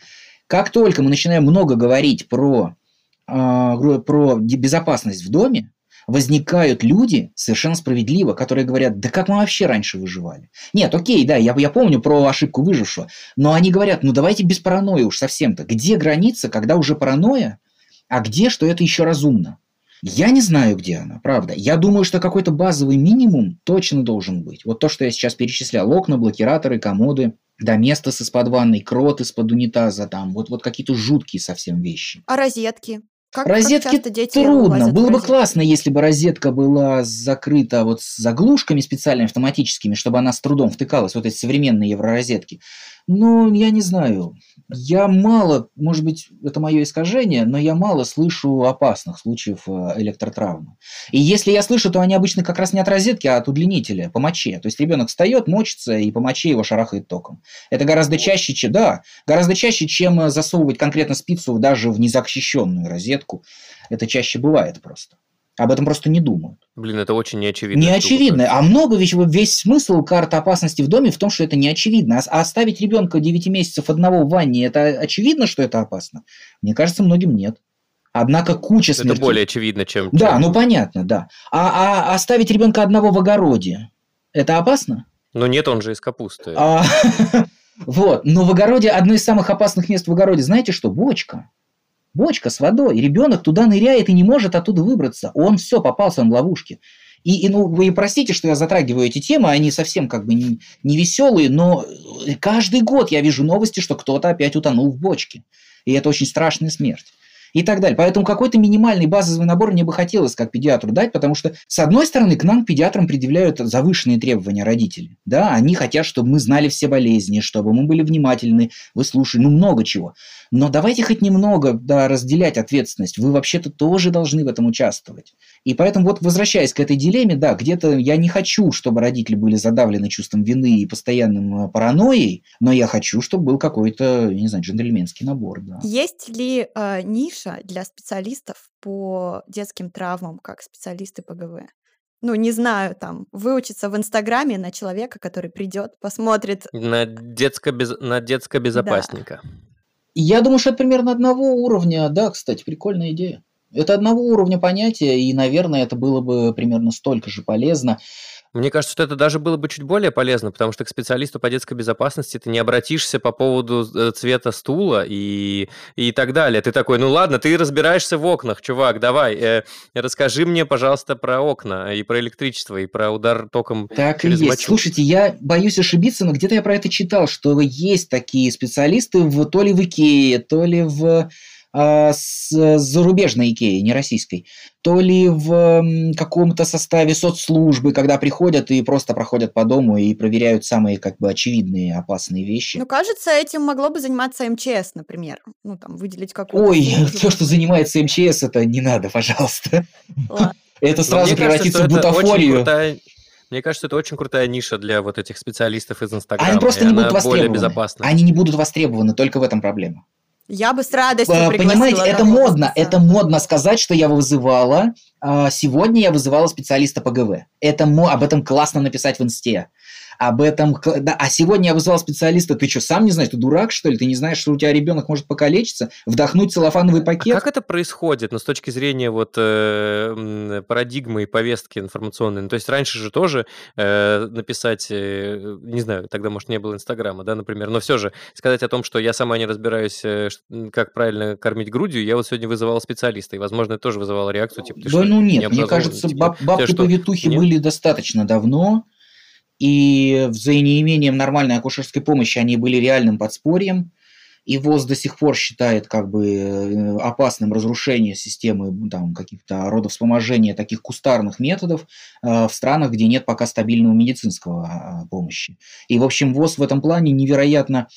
Как только мы начинаем много говорить про, э, про безопасность в доме, возникают люди, совершенно справедливо, которые говорят, да как мы вообще раньше выживали? Нет, окей, да, я, я помню про ошибку выжившего, но они говорят, ну давайте без паранойи уж совсем-то. Где граница, когда уже паранойя, а где, что это еще разумно? Я не знаю, где она, правда. Я думаю, что какой-то базовый минимум точно должен быть. Вот то, что я сейчас перечислял. Окна, блокираторы, комоды, да, место с из-под ванной, крот из-под унитаза, там, вот, вот какие-то жуткие совсем вещи. А розетки? Как, Розетки как дети трудно. Было бы классно, если бы розетка была закрыта вот с заглушками специальными автоматическими, чтобы она с трудом втыкалась, вот эти современные евророзетки. Ну, я не знаю. Я мало, может быть, это мое искажение, но я мало слышу опасных случаев э, электротравмы. И если я слышу, то они обычно как раз не от розетки, а от удлинителя, по моче. То есть ребенок встает, мочится, и по моче его шарахает током. Это гораздо чаще, чем, да, гораздо чаще, чем засовывать конкретно спицу даже в незащищенную розетку. Это чаще бывает просто. Об этом просто не думают. Блин, это очень неочевидно. Не очевидно. А много вещей, весь смысл карты опасности в доме в том, что это не очевидно. А оставить ребенка 9 месяцев одного в ванне, это очевидно, что это опасно? Мне кажется, многим нет. Однако куча смертей. Это более очевидно, чем... Да, чем... ну понятно, да. А, а оставить ребенка одного в огороде, это опасно? Ну нет, он же из капусты. А, вот, но в огороде, одно из самых опасных мест в огороде, знаете что? Бочка. Бочка с водой. Ребенок туда ныряет и не может оттуда выбраться. Он все, попался он в ловушке. И, и ну, вы простите, что я затрагиваю эти темы, они совсем как бы не, не веселые, но каждый год я вижу новости, что кто-то опять утонул в бочке. И это очень страшная смерть и так далее. Поэтому какой-то минимальный базовый набор мне бы хотелось как педиатру дать, потому что, с одной стороны, к нам, педиатрам, предъявляют завышенные требования родителей. Да, они хотят, чтобы мы знали все болезни, чтобы мы были внимательны, выслушали, ну, много чего. Но давайте хоть немного да, разделять ответственность. Вы вообще-то тоже должны в этом участвовать. И поэтому вот возвращаясь к этой дилемме, да, где-то я не хочу, чтобы родители были задавлены чувством вины и постоянным э, паранойей, но я хочу, чтобы был какой-то, не знаю, джентльменский набор. Да. Есть ли э, ниша для специалистов по детским травмам, как специалисты по ГВ? ну, не знаю, там, выучиться в Инстаграме на человека, который придет, посмотрит. На, детско -без... на детско-безопасника. Да. Я думаю, что это примерно одного уровня. Да, кстати, прикольная идея. Это одного уровня понятия, и, наверное, это было бы примерно столько же полезно. Мне кажется, что это даже было бы чуть более полезно, потому что к специалисту по детской безопасности ты не обратишься по поводу э, цвета стула и, и так далее. Ты такой, ну ладно, ты разбираешься в окнах, чувак, давай, э, расскажи мне, пожалуйста, про окна и про электричество, и про удар током Так через и есть. мочу. Слушайте, я боюсь ошибиться, но где-то я про это читал, что есть такие специалисты в, то ли в Икее, то ли в с зарубежной Икеи, не российской, то ли в каком-то составе соцслужбы, когда приходят и просто проходят по дому и проверяют самые как бы очевидные опасные вещи. Ну, кажется, этим могло бы заниматься МЧС, например. Ну, там, выделить какую-то... Ой, все, что занимается МЧС, это не надо, пожалуйста. Это сразу превратится в бутафорию. Мне кажется, это очень крутая ниша для вот этих специалистов из Инстаграма. Они просто не будут востребованы. Они не будут востребованы, только в этом проблема. Я бы с радостью Понимаете, это модно, это модно сказать, что я вызывала. А, сегодня я вызывала специалиста по ГВ. Это об этом классно написать в инсте. Об этом... Да, а сегодня я вызвал специалиста, ты что, сам не знаешь, ты дурак, что ли? Ты не знаешь, что у тебя ребенок может покалечиться, вдохнуть целлофановый а пакет? А как это происходит, ну, с точки зрения вот э, парадигмы и повестки информационной? Ну, то есть раньше же тоже э, написать, э, не знаю, тогда, может, не было Инстаграма, да, например, но все же сказать о том, что я сама не разбираюсь, э, как правильно кормить грудью, я вот сегодня вызывал специалиста, и, возможно, это тоже вызывало реакцию, типа, ты да, что, ну нет, мне кажется, типа, баб, бабки-повитухи были достаточно давно, и за неимением нормальной акушерской помощи они были реальным подспорьем. И ВОЗ до сих пор считает как бы э, опасным разрушение системы там, каких-то родовспоможения таких кустарных методов э, в странах, где нет пока стабильного медицинского э, помощи. И, в общем, ВОЗ в этом плане невероятно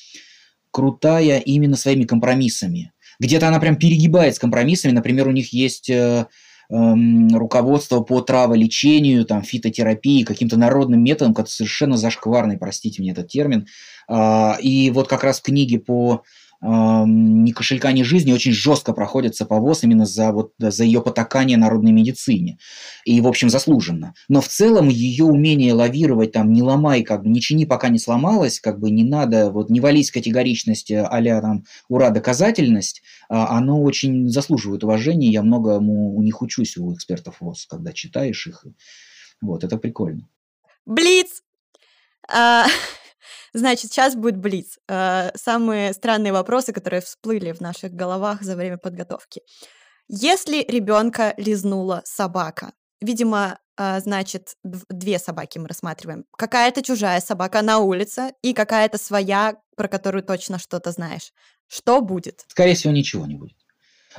крутая именно своими компромиссами. Где-то она прям перегибает с компромиссами. Например, у них есть э, руководство по траволечению, там, фитотерапии, каким-то народным методом, который совершенно зашкварный, простите мне этот термин. А, и вот как раз в книге по ни кошелька, ни жизни очень жестко проходится по ВОЗ именно за, вот, за ее потакание народной медицине. И, в общем, заслуженно. Но в целом ее умение лавировать, там, не ломай, как бы, не чини, пока не сломалось, как бы не надо, вот, не вались категоричность а там, ура, доказательность, а, оно очень заслуживает уважения. Я многому у них учусь, у экспертов ВОЗ, когда читаешь их. Вот, это прикольно. Блиц! А, Значит, сейчас будет блиц. Э, самые странные вопросы, которые всплыли в наших головах за время подготовки. Если ребенка лизнула собака, видимо, э, значит, две собаки мы рассматриваем. Какая-то чужая собака на улице и какая-то своя, про которую точно что-то знаешь. Что будет? Скорее всего, ничего не будет.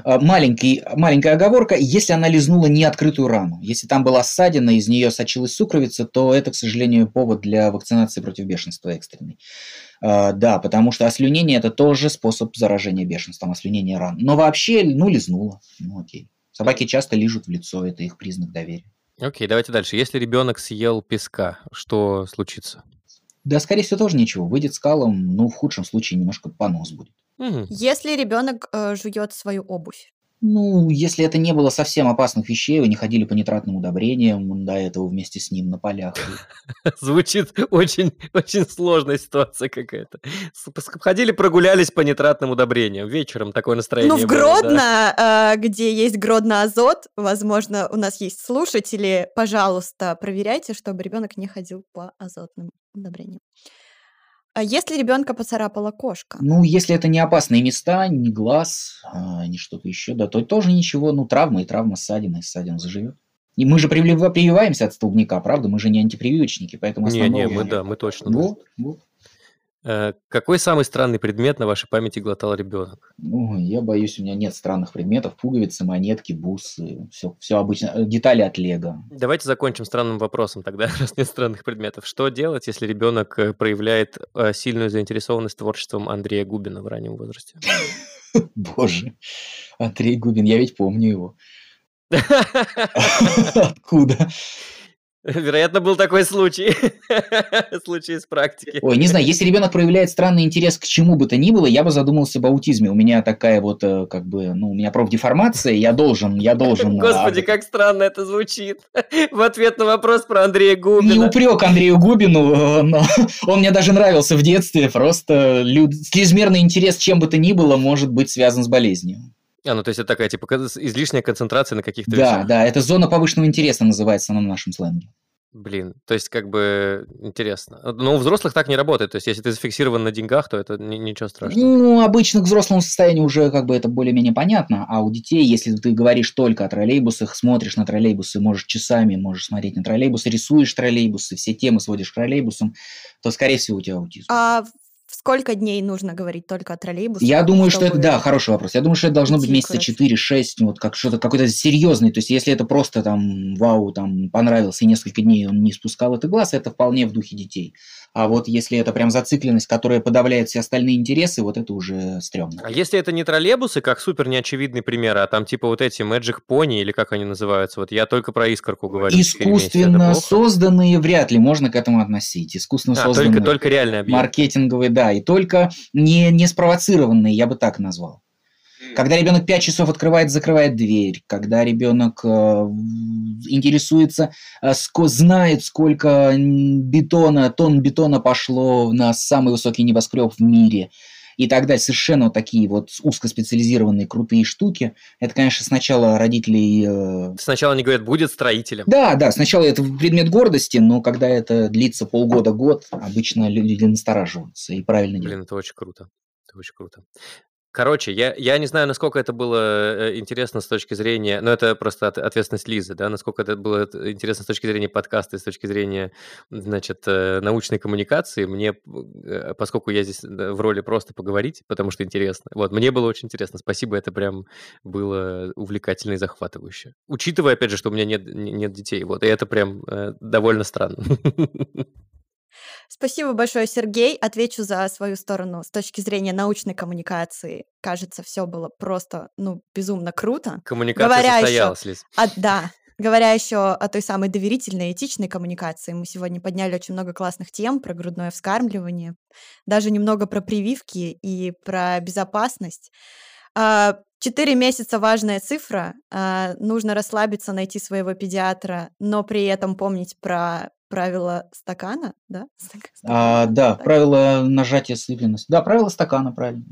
А, маленький, маленькая оговорка, если она лизнула неоткрытую рану, если там была ссадина, из нее сочилась сукровица, то это, к сожалению, повод для вакцинации против бешенства экстренной. Uh, да, потому что ослюнение – это тоже способ заражения бешенством, ослюнение ран. Но вообще, ну, лизнула, ну, окей. Собаки часто лижут в лицо, это их признак доверия. Окей, давайте дальше. Если ребенок съел песка, что случится? Да, скорее всего, тоже ничего. Выйдет скалом, ну, в худшем случае немножко понос будет. Мгм. Если ребенок э, жует свою обувь. Ну, если это не было совсем опасных вещей, вы не ходили по нитратным удобрениям до этого вместе с ним на полях. Звучит очень, очень сложная ситуация какая-то. Ходили, прогулялись по нитратным удобрениям. Вечером такое настроение Ну, в Гродно, э, где есть Гродно-Азот, возможно, у нас есть слушатели, пожалуйста, проверяйте, чтобы ребенок не ходил по азотным удобрениям. А если ребенка поцарапала кошка? Ну, если это не опасные места, не глаз, а, не что-то еще, да, то тоже ничего. Ну, травма и травма, ссадина, и ссадина заживет. И мы же прививаемся от столбняка, правда? Мы же не антипрививочники, поэтому Не, не, мы да, мы точно. Вот, вот. Э, какой самый странный предмет на вашей памяти глотал ребенок? Ой, я боюсь, у меня нет странных предметов. Пуговицы, монетки, бусы, все, все обычно. Э, детали от лего. Давайте закончим странным вопросом тогда, раз нет странных предметов. Что делать, если ребенок э, проявляет сильную заинтересованность творчеством Андрея Губина в раннем возрасте? Боже, Андрей Губин, я ведь помню его. Откуда? Вероятно, был такой случай. случай из практики. Ой, не знаю, если ребенок проявляет странный интерес к чему бы то ни было, я бы задумался об аутизме. У меня такая вот, э, как бы, ну, у меня профдеформация, я должен, я должен... Э, Господи, как странно это звучит. В ответ на вопрос про Андрея Губина. Не упрек Андрею Губину, э, но он мне даже нравился в детстве. Просто люд... чрезмерный интерес чем бы то ни было может быть связан с болезнью. А, ну то есть это такая, типа, излишняя концентрация на каких-то Да, вещах. да, это зона повышенного интереса называется на нашем сленге. Блин, то есть как бы интересно. Но у взрослых так не работает. То есть если ты зафиксирован на деньгах, то это ничего страшного. Ну, обычно к взрослому состоянию уже как бы это более-менее понятно. А у детей, если ты говоришь только о троллейбусах, смотришь на троллейбусы, можешь часами, можешь смотреть на троллейбусы, рисуешь троллейбусы, все темы сводишь к троллейбусам, то, скорее всего, у тебя аутизм. А сколько дней нужно говорить только о троллейбусе? Я думаю, что это, да, хороший вопрос. Я думаю, что это должно быть месяца 4-6, вот как что-то какой-то серьезный. То есть, если это просто там, вау, там, понравился, и несколько дней он не спускал это глаз, это вполне в духе детей. А вот если это прям зацикленность, которая подавляет все остальные интересы, вот это уже стрёмно. А если это не троллейбусы, как супер неочевидный пример, а там типа вот эти Magic Pony или как они называются, вот я только про искорку говорю. Искусственно созданные вряд ли можно к этому относить. Искусственно а, созданные. Только, только реальные объекты. Маркетинговые, да, и только не, не спровоцированные, я бы так назвал. Когда ребенок 5 часов открывает, закрывает дверь, когда ребенок э, интересуется, э, ско, знает, сколько бетона, тонн бетона пошло на самый высокий небоскреб в мире и так далее. Совершенно вот такие вот узкоспециализированные крутые штуки. Это, конечно, сначала родителей... Э... Сначала они говорят, будет строителем. Да, да, сначала это предмет гордости, но когда это длится полгода-год, обычно люди настораживаются и правильно Блин, делают. это очень круто. Это очень круто. Короче, я, я не знаю, насколько это было э, интересно с точки зрения... Ну, это просто от- ответственность Лизы, да, насколько это было интересно с точки зрения подкаста и с точки зрения, значит, э, научной коммуникации. Мне, э, поскольку я здесь в роли просто поговорить, потому что интересно, вот, мне было очень интересно. Спасибо, это прям было увлекательно и захватывающе. Учитывая, опять же, что у меня нет, не- нет детей, вот, и это прям довольно странно. Спасибо большое, Сергей. Отвечу за свою сторону. С точки зрения научной коммуникации, кажется, все было просто, ну, безумно круто. Коммуникация Говоря еще состоялась, Лиз. А, да, говоря еще о той самой доверительной, этичной коммуникации, мы сегодня подняли очень много классных тем про грудное вскармливание, даже немного про прививки и про безопасность. А, Четыре месяца важная цифра. а, Нужно расслабиться, найти своего педиатра, но при этом помнить про правила стакана, да? Стак- А, стакана, да, так? правило нажатия слипленности. Да, правило стакана, правильно.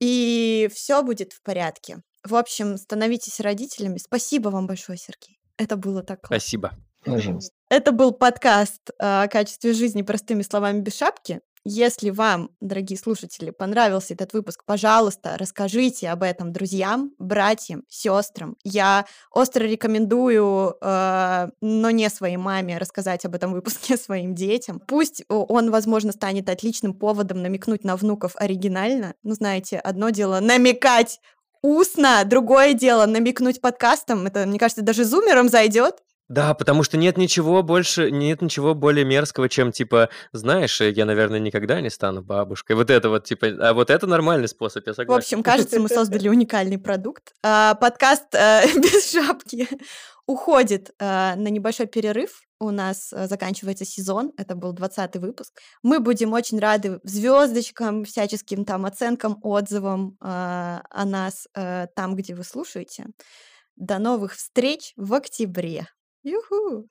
И все будет в порядке. В общем, становитесь родителями. Спасибо вам большое, Сергей. Это было так классно. Спасибо. Пожалуйста. Это был подкаст а, о качестве жизни простыми словами без шапки. Если вам, дорогие слушатели, понравился этот выпуск, пожалуйста, расскажите об этом друзьям, братьям, сестрам. Я остро рекомендую, э, но не своей маме, рассказать об этом выпуске своим детям. Пусть он, возможно, станет отличным поводом намекнуть на внуков оригинально. Ну, знаете, одно дело намекать устно, другое дело намекнуть подкастом. Это, мне кажется, даже зумером зайдет. Да, потому что нет ничего больше, нет ничего более мерзкого, чем типа, знаешь, э, я, наверное, никогда не стану бабушкой. Вот это вот, типа, а вот это нормальный способ, я В согласен. общем, кажется, мы создали уникальный продукт. А, Подкаст э, без шапки уходит э, на небольшой перерыв. У нас заканчивается сезон. Это был 20 выпуск. Мы будем очень рады звездочкам, всяческим там оценкам, отзывам о нас там, где вы слушаете. До новых встреч в октябре. Yoo-hoo!